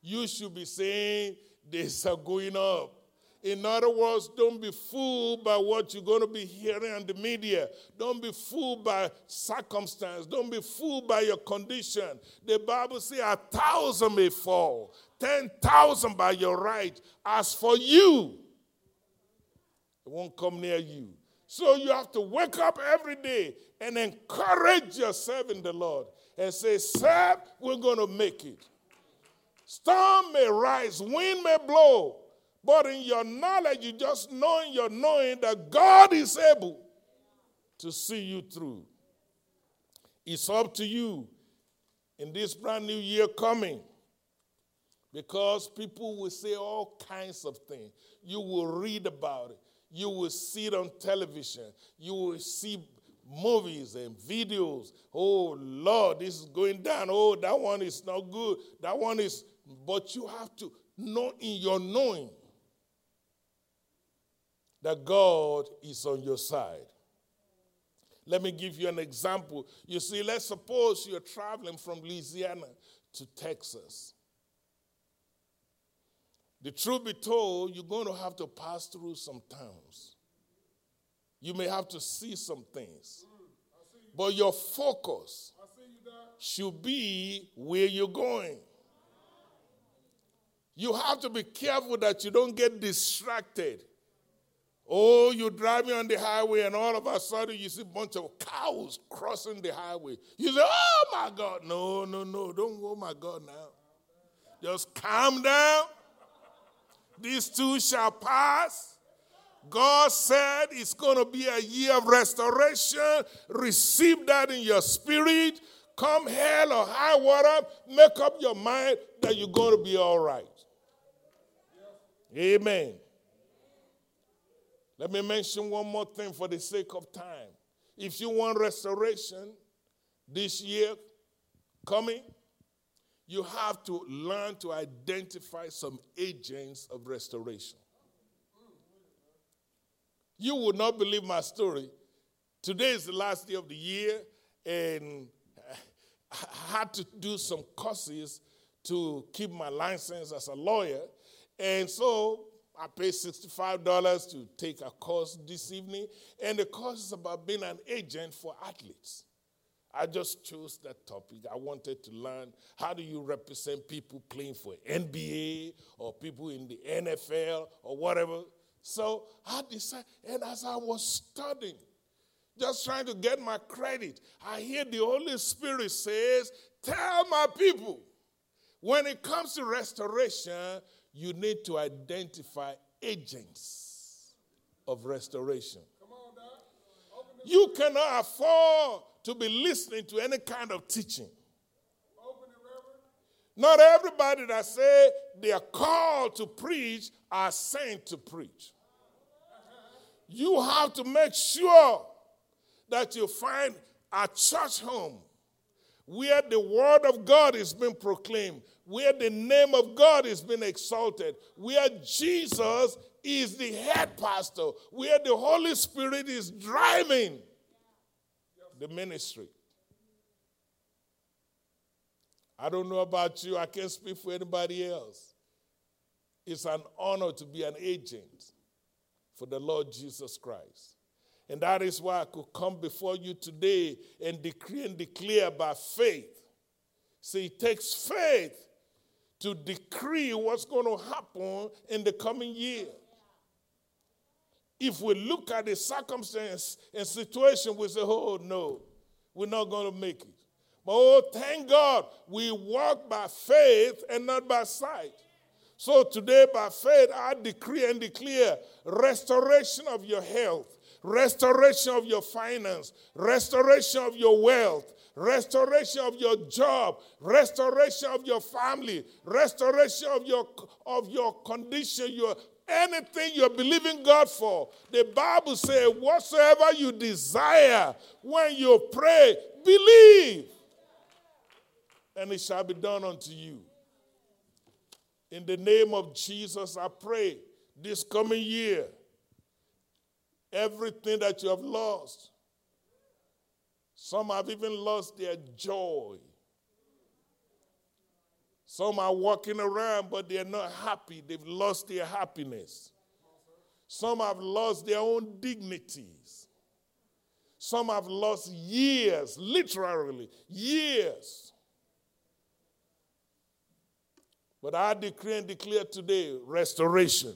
you should be saying this are going up. In other words, don't be fooled by what you're going to be hearing on the media. Don't be fooled by circumstance. Don't be fooled by your condition. The Bible says a thousand may fall, ten thousand by your right. As for you, it won't come near you. So you have to wake up every day and encourage yourself in the Lord and say, Sir, we're going to make it. Storm may rise, wind may blow, but in your knowledge, you just knowing you're knowing that God is able to see you through. It's up to you in this brand new year coming because people will say all kinds of things. You will read about it, you will see it on television, you will see movies and videos. Oh Lord, this is going down. Oh, that one is not good. That one is, but you have to know in your knowing that God is on your side. Let me give you an example. You see, let's suppose you're traveling from Louisiana to Texas. The truth be told, you're going to have to pass through some towns. You may have to see some things. But your focus should be where you're going. You have to be careful that you don't get distracted. Oh, you're driving on the highway, and all of a sudden you see a bunch of cows crossing the highway. You say, Oh my God. No, no, no. Don't go, oh my God, now. Just calm down. These two shall pass. God said it's going to be a year of restoration. Receive that in your spirit. Come hell or high water, make up your mind that you're going to be all right. Amen. Let me mention one more thing for the sake of time. If you want restoration this year coming, you have to learn to identify some agents of restoration. You would not believe my story. Today is the last day of the year, and I had to do some courses to keep my license as a lawyer. And so I paid $65 to take a course this evening, and the course is about being an agent for athletes. I just chose that topic. I wanted to learn how do you represent people playing for NBA or people in the NFL or whatever. So I decided, and as I was studying, just trying to get my credit, I hear the Holy Spirit says, Tell my people, when it comes to restoration, you need to identify agents of restoration. You cannot afford to be listening to any kind of teaching. Not everybody that say they are called to preach are sent to preach. You have to make sure that you find a church home where the word of God is being proclaimed, where the name of God is being exalted, where Jesus is the head pastor, where the Holy Spirit is driving the ministry. I don't know about you, I can't speak for anybody else. It's an honor to be an agent for the Lord Jesus Christ. And that is why I could come before you today and decree and declare by faith. See, it takes faith to decree what's going to happen in the coming year. If we look at the circumstance and situation, we say, oh no, we're not going to make it. But oh, thank God, we walk by faith and not by sight. So today, by faith, I decree and declare restoration of your health, restoration of your finance, restoration of your wealth, restoration of your job, restoration of your family, restoration of your of your condition, your anything you're believing God for. The Bible says, whatsoever you desire when you pray, believe, and it shall be done unto you. In the name of Jesus, I pray this coming year, everything that you have lost, some have even lost their joy. Some are walking around, but they're not happy. They've lost their happiness. Some have lost their own dignities. Some have lost years, literally, years. But I decree and declare today restoration.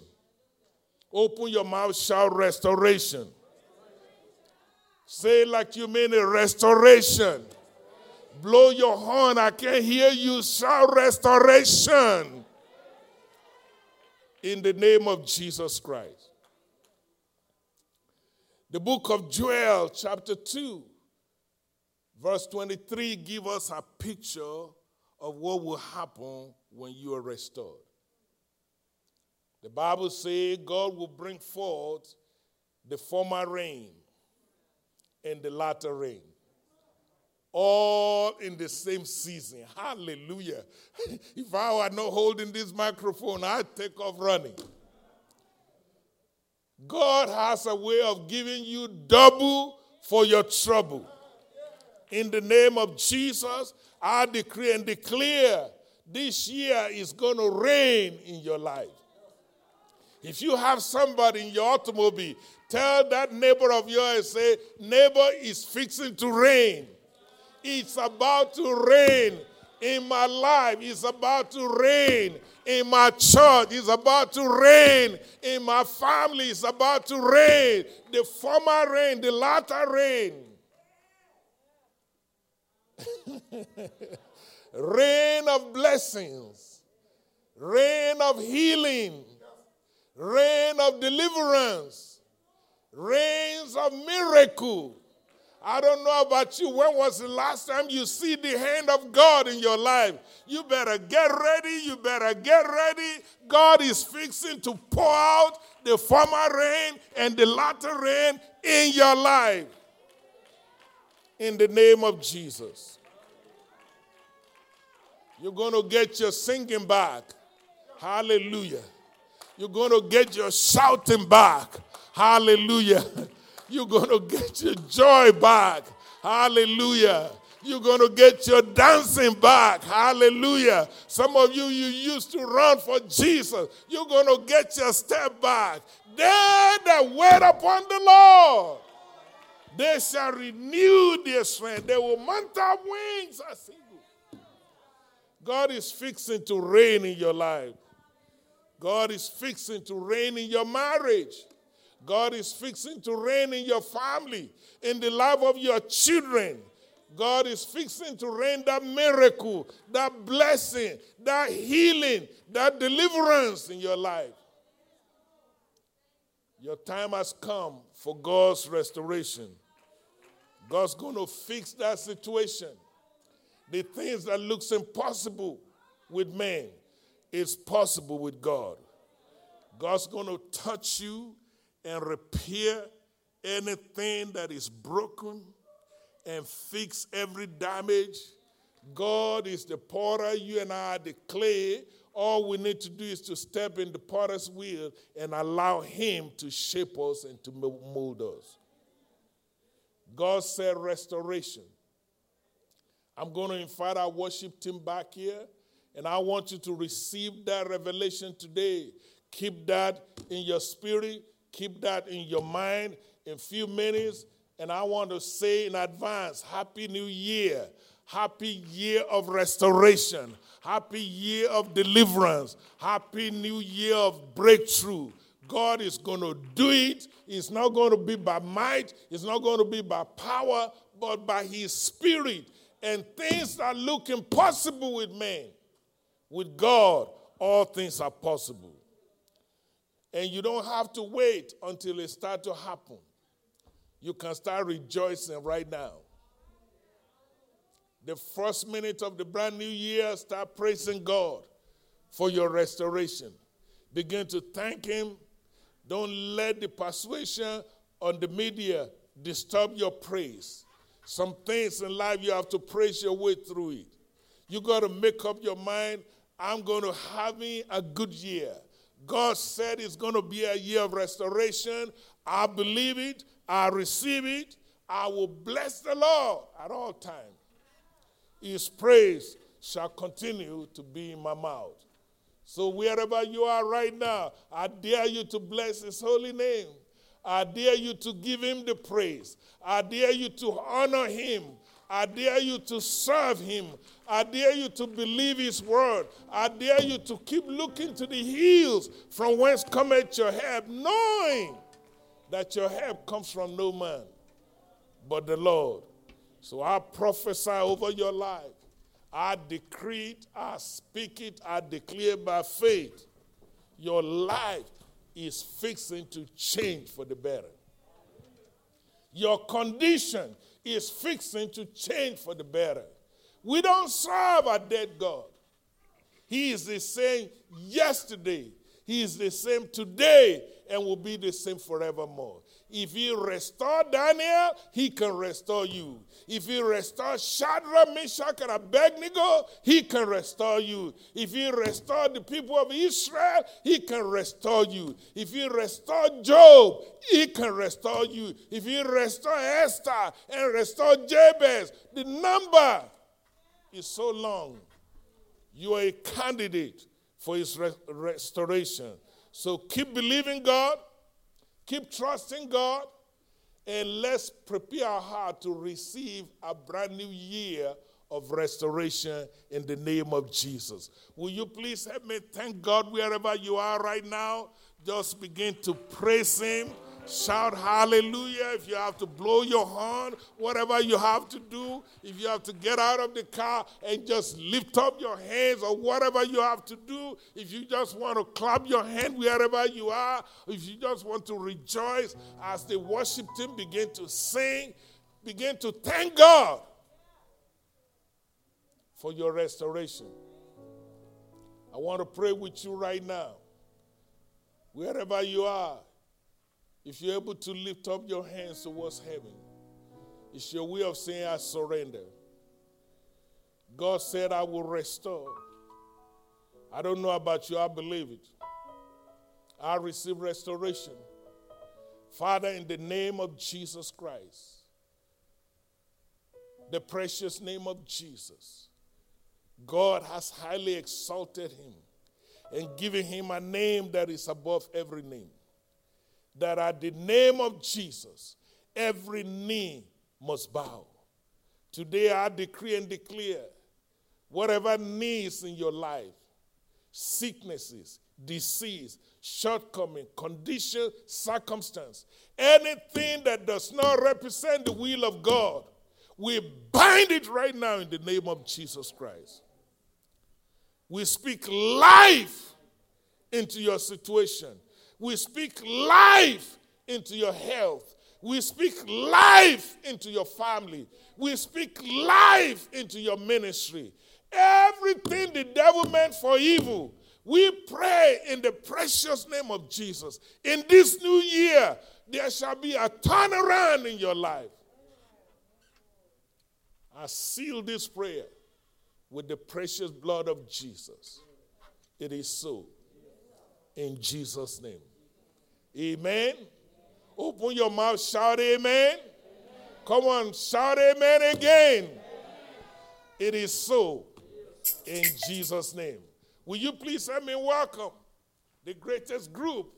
Open your mouth, shout restoration. Say like you mean a restoration. Blow your horn. I can't hear you shout restoration. In the name of Jesus Christ. The book of Joel, chapter 2, verse 23, give us a picture of what will happen when you are restored. The Bible says God will bring forth the former rain and the latter rain. All in the same season. Hallelujah. if I were not holding this microphone, I'd take off running. God has a way of giving you double for your trouble. In the name of Jesus, I decree and declare this year is going to rain in your life. If you have somebody in your automobile, tell that neighbor of yours, say, neighbor is fixing to rain. It's about to rain in my life. It's about to rain in my church. It's about to rain in my family. It's about to rain. The former rain, the latter rain. rain of blessings, rain of healing, rain of deliverance, rains of miracle. I don't know about you. When was the last time you see the hand of God in your life? You better get ready. You better get ready. God is fixing to pour out the former rain and the latter rain in your life. In the name of Jesus. You're going to get your singing back. Hallelujah. You're going to get your shouting back. Hallelujah. You're going to get your joy back. Hallelujah. You're going to get your dancing back. Hallelujah. Some of you, you used to run for Jesus. You're going to get your step back. They that wait upon the Lord, they shall renew their strength. They will mount up wings as eagles. God is fixing to reign in your life. God is fixing to reign in your marriage. God is fixing to reign in your family, in the life of your children. God is fixing to reign that miracle, that blessing, that healing, that deliverance in your life. Your time has come for God's restoration. God's going to fix that situation. The things that looks impossible with man is possible with God. God's going to touch you and repair anything that is broken and fix every damage. God is the potter, you and I are the clay. All we need to do is to step in the potter's wheel and allow Him to shape us and to mold us. God said restoration. I'm going to invite our worship team back here, and I want you to receive that revelation today. Keep that in your spirit. Keep that in your mind in a few minutes. And I want to say in advance, Happy New Year. Happy year of restoration. Happy year of deliverance. Happy new year of breakthrough. God is going to do it. It's not going to be by might, it's not going to be by power, but by His Spirit. And things that look impossible with man, with God, all things are possible. And you don't have to wait until it starts to happen. You can start rejoicing right now. The first minute of the brand new year, start praising God for your restoration. Begin to thank Him. Don't let the persuasion on the media disturb your praise. Some things in life you have to praise your way through it. You got to make up your mind I'm going to have a good year. God said it's going to be a year of restoration. I believe it. I receive it. I will bless the Lord at all times. His praise shall continue to be in my mouth. So, wherever you are right now, I dare you to bless His holy name. I dare you to give Him the praise. I dare you to honor Him. I dare you to serve Him. I dare you to believe his word. I dare you to keep looking to the hills from whence cometh your help, knowing that your help comes from no man, but the Lord. So I prophesy over your life. I decree it, I speak it, I declare by faith. Your life is fixing to change for the better. Your condition is fixing to change for the better. We don't serve a dead God. He is the same yesterday, He is the same today, and will be the same forevermore. If he restore Daniel, he can restore you. If he restore Shadrach, Meshach, and Abednego, he can restore you. If he restore the people of Israel, he can restore you. If he restore Job, he can restore you. If he restore Esther and restore Jabez, the number is so long. You are a candidate for his re- restoration. So keep believing God Keep trusting God and let's prepare our heart to receive a brand new year of restoration in the name of Jesus. Will you please help me thank God wherever you are right now? Just begin to praise Him Shout hallelujah if you have to blow your horn, whatever you have to do. If you have to get out of the car and just lift up your hands or whatever you have to do. If you just want to clap your hand wherever you are. If you just want to rejoice as the worship team begin to sing, begin to thank God for your restoration. I want to pray with you right now. Wherever you are, if you're able to lift up your hands towards heaven, it's your way of saying, I surrender. God said, I will restore. I don't know about you, I believe it. I receive restoration. Father, in the name of Jesus Christ, the precious name of Jesus, God has highly exalted him and given him a name that is above every name that at the name of Jesus, every knee must bow. Today I decree and declare whatever needs in your life, sicknesses, disease, shortcoming, condition, circumstance, anything that does not represent the will of God, we bind it right now in the name of Jesus Christ. We speak life into your situation. We speak life into your health. We speak life into your family. We speak life into your ministry. Everything the devil meant for evil, we pray in the precious name of Jesus. In this new year, there shall be a turnaround in your life. I seal this prayer with the precious blood of Jesus. It is so in Jesus' name. Amen. Open your mouth, shout amen. amen. Come on, shout amen again. Amen. It is so in Jesus' name. Will you please let me welcome the greatest group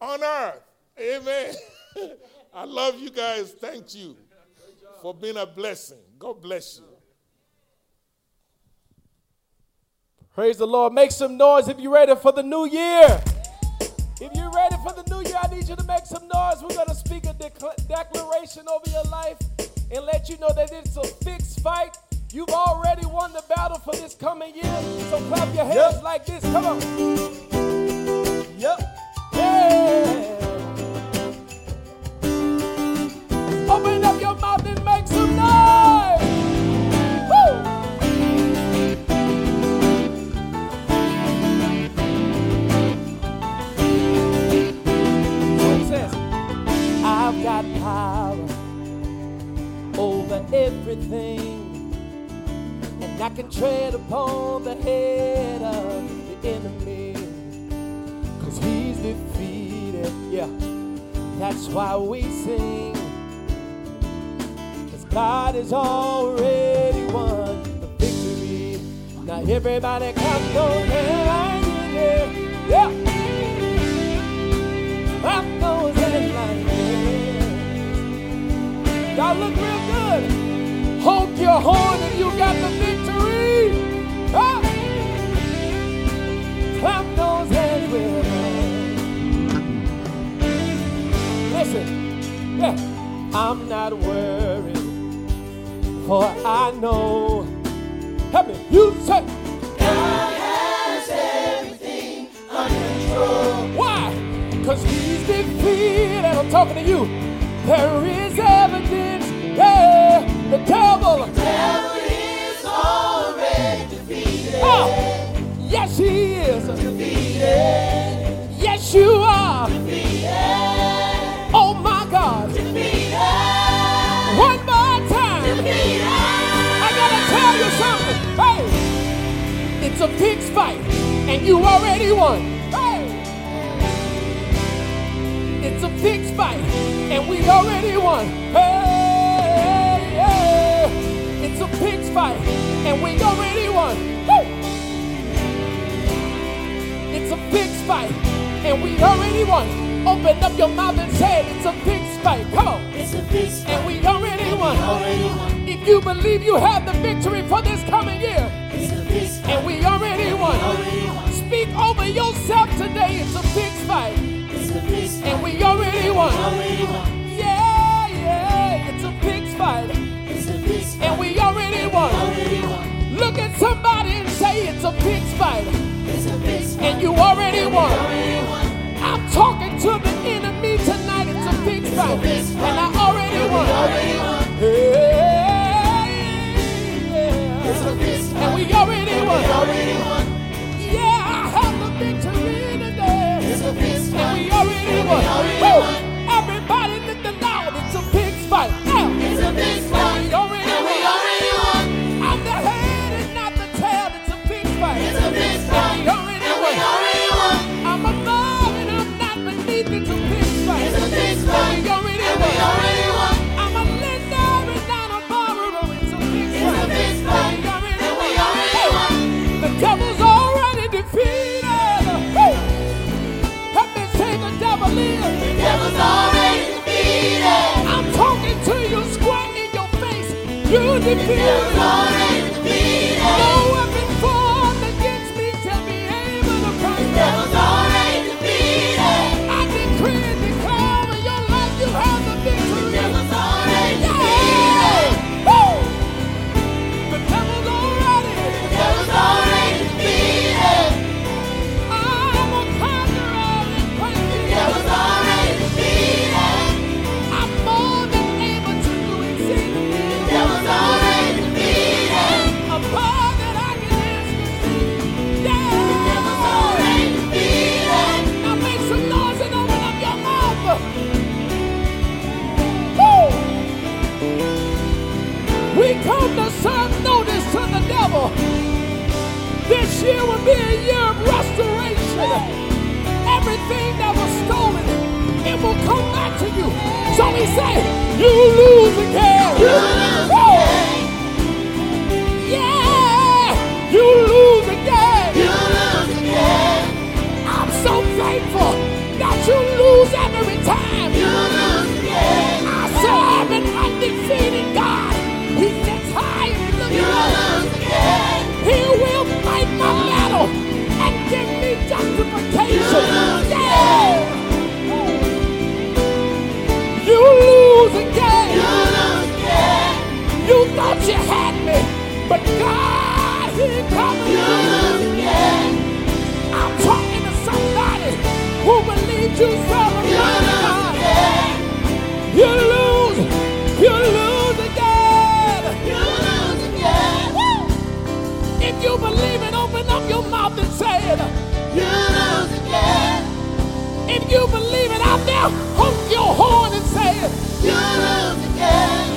on earth? Amen. I love you guys. Thank you for being a blessing. God bless you. Praise the Lord. Make some noise if you're ready for the new year. If you're ready for the new year, I need you to make some noise. We're going to speak a declaration over your life and let you know that it's a fixed fight. You've already won the battle for this coming year. So clap your hands yep. like this. Come on. Yep. Yeah. Open up your mouth everything. And I can tread upon the head of the enemy. Cause he's defeated, yeah. That's why we sing. Cause God has already won the victory. Now everybody clap those hands like yeah. Clap those hands like Y'all look real your horn if you got the victory. Ah! Clap those hands with us. Listen, yeah. I'm not worried, for I know. Help me, you say. God has everything under control. Why? Because he's defeated. I'm talking to you. There is evidence. The devil. Devil is already defeated. Oh, yes, he is. Defeated. Yes, you are. Defeated. Oh, my God. Defeated. One more time. Defeated. I gotta tell you something. Hey, it's a fixed fight, and you already won. Hey, it's a fixed fight, and we already won. Hey, a fixed fight, and we already won. Woo! It's a fixed fight, and we already won. Open up your mouth and say it. It's a fixed fight. Come on. It's a fixed And we already won. already won. If you believe you have the victory for this coming year, It's a fixed and we already won. already won. Speak over yourself today. It's a fixed fight, It's a fixed and we already won. already won. Somebody and say it's a fixed fight, It's a and you already won. I'm talking to the enemy tonight. It's a fixed fight, and I already won. It's a yeah. fixed And we already won. already won. Yeah, I have the victory today. It's a fixed And we already won. already Woo! won. Everybody lift the loud. It's a big fight. It's a fixed And You Devil's to you. So we say, you lose again. You lose again. Yeah, you lose again. You lose again. I'm so thankful that you lose every thought you had me, but God, He You me. lose again. I'm talking to somebody who believes you serve a You God. You lose, you lose again. You lose again. If you believe it, open up your mouth and say it. You lose again. If you believe it out there, honk your horn and say it. You lose again.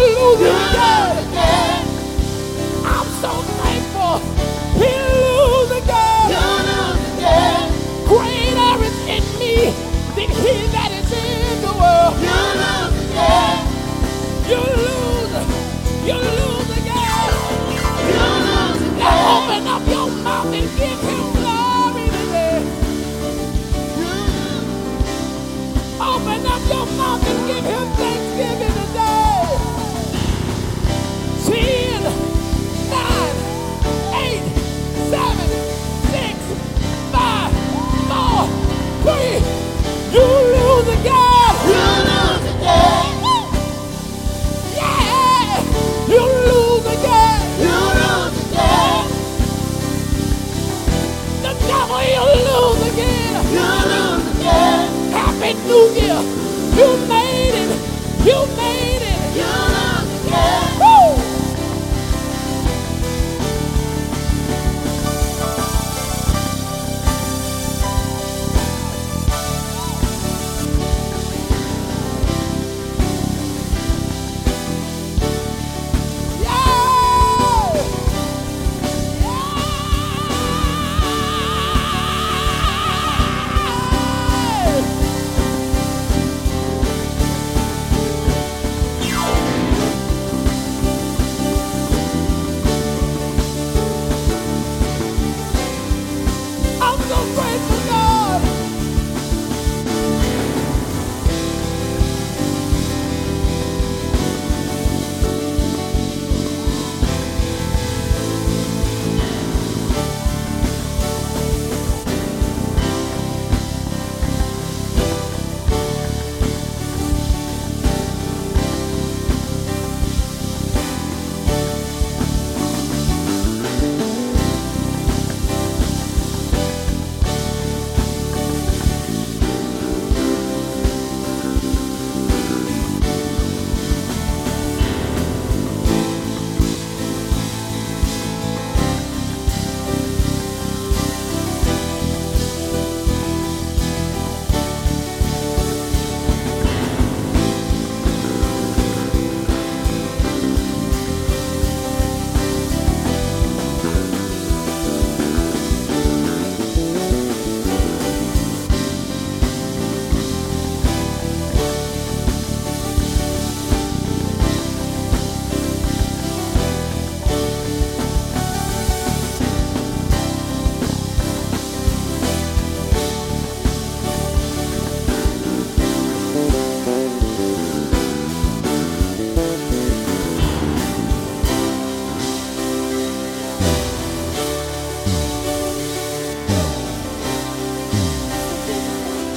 You again. I'm so thankful. He lose again. You lose again. Greater is in me than he that is in the world. You lose again. You lose. You lose again. You lose Now again. open up your mouth and give him glory today. Open up your mouth and give him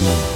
London.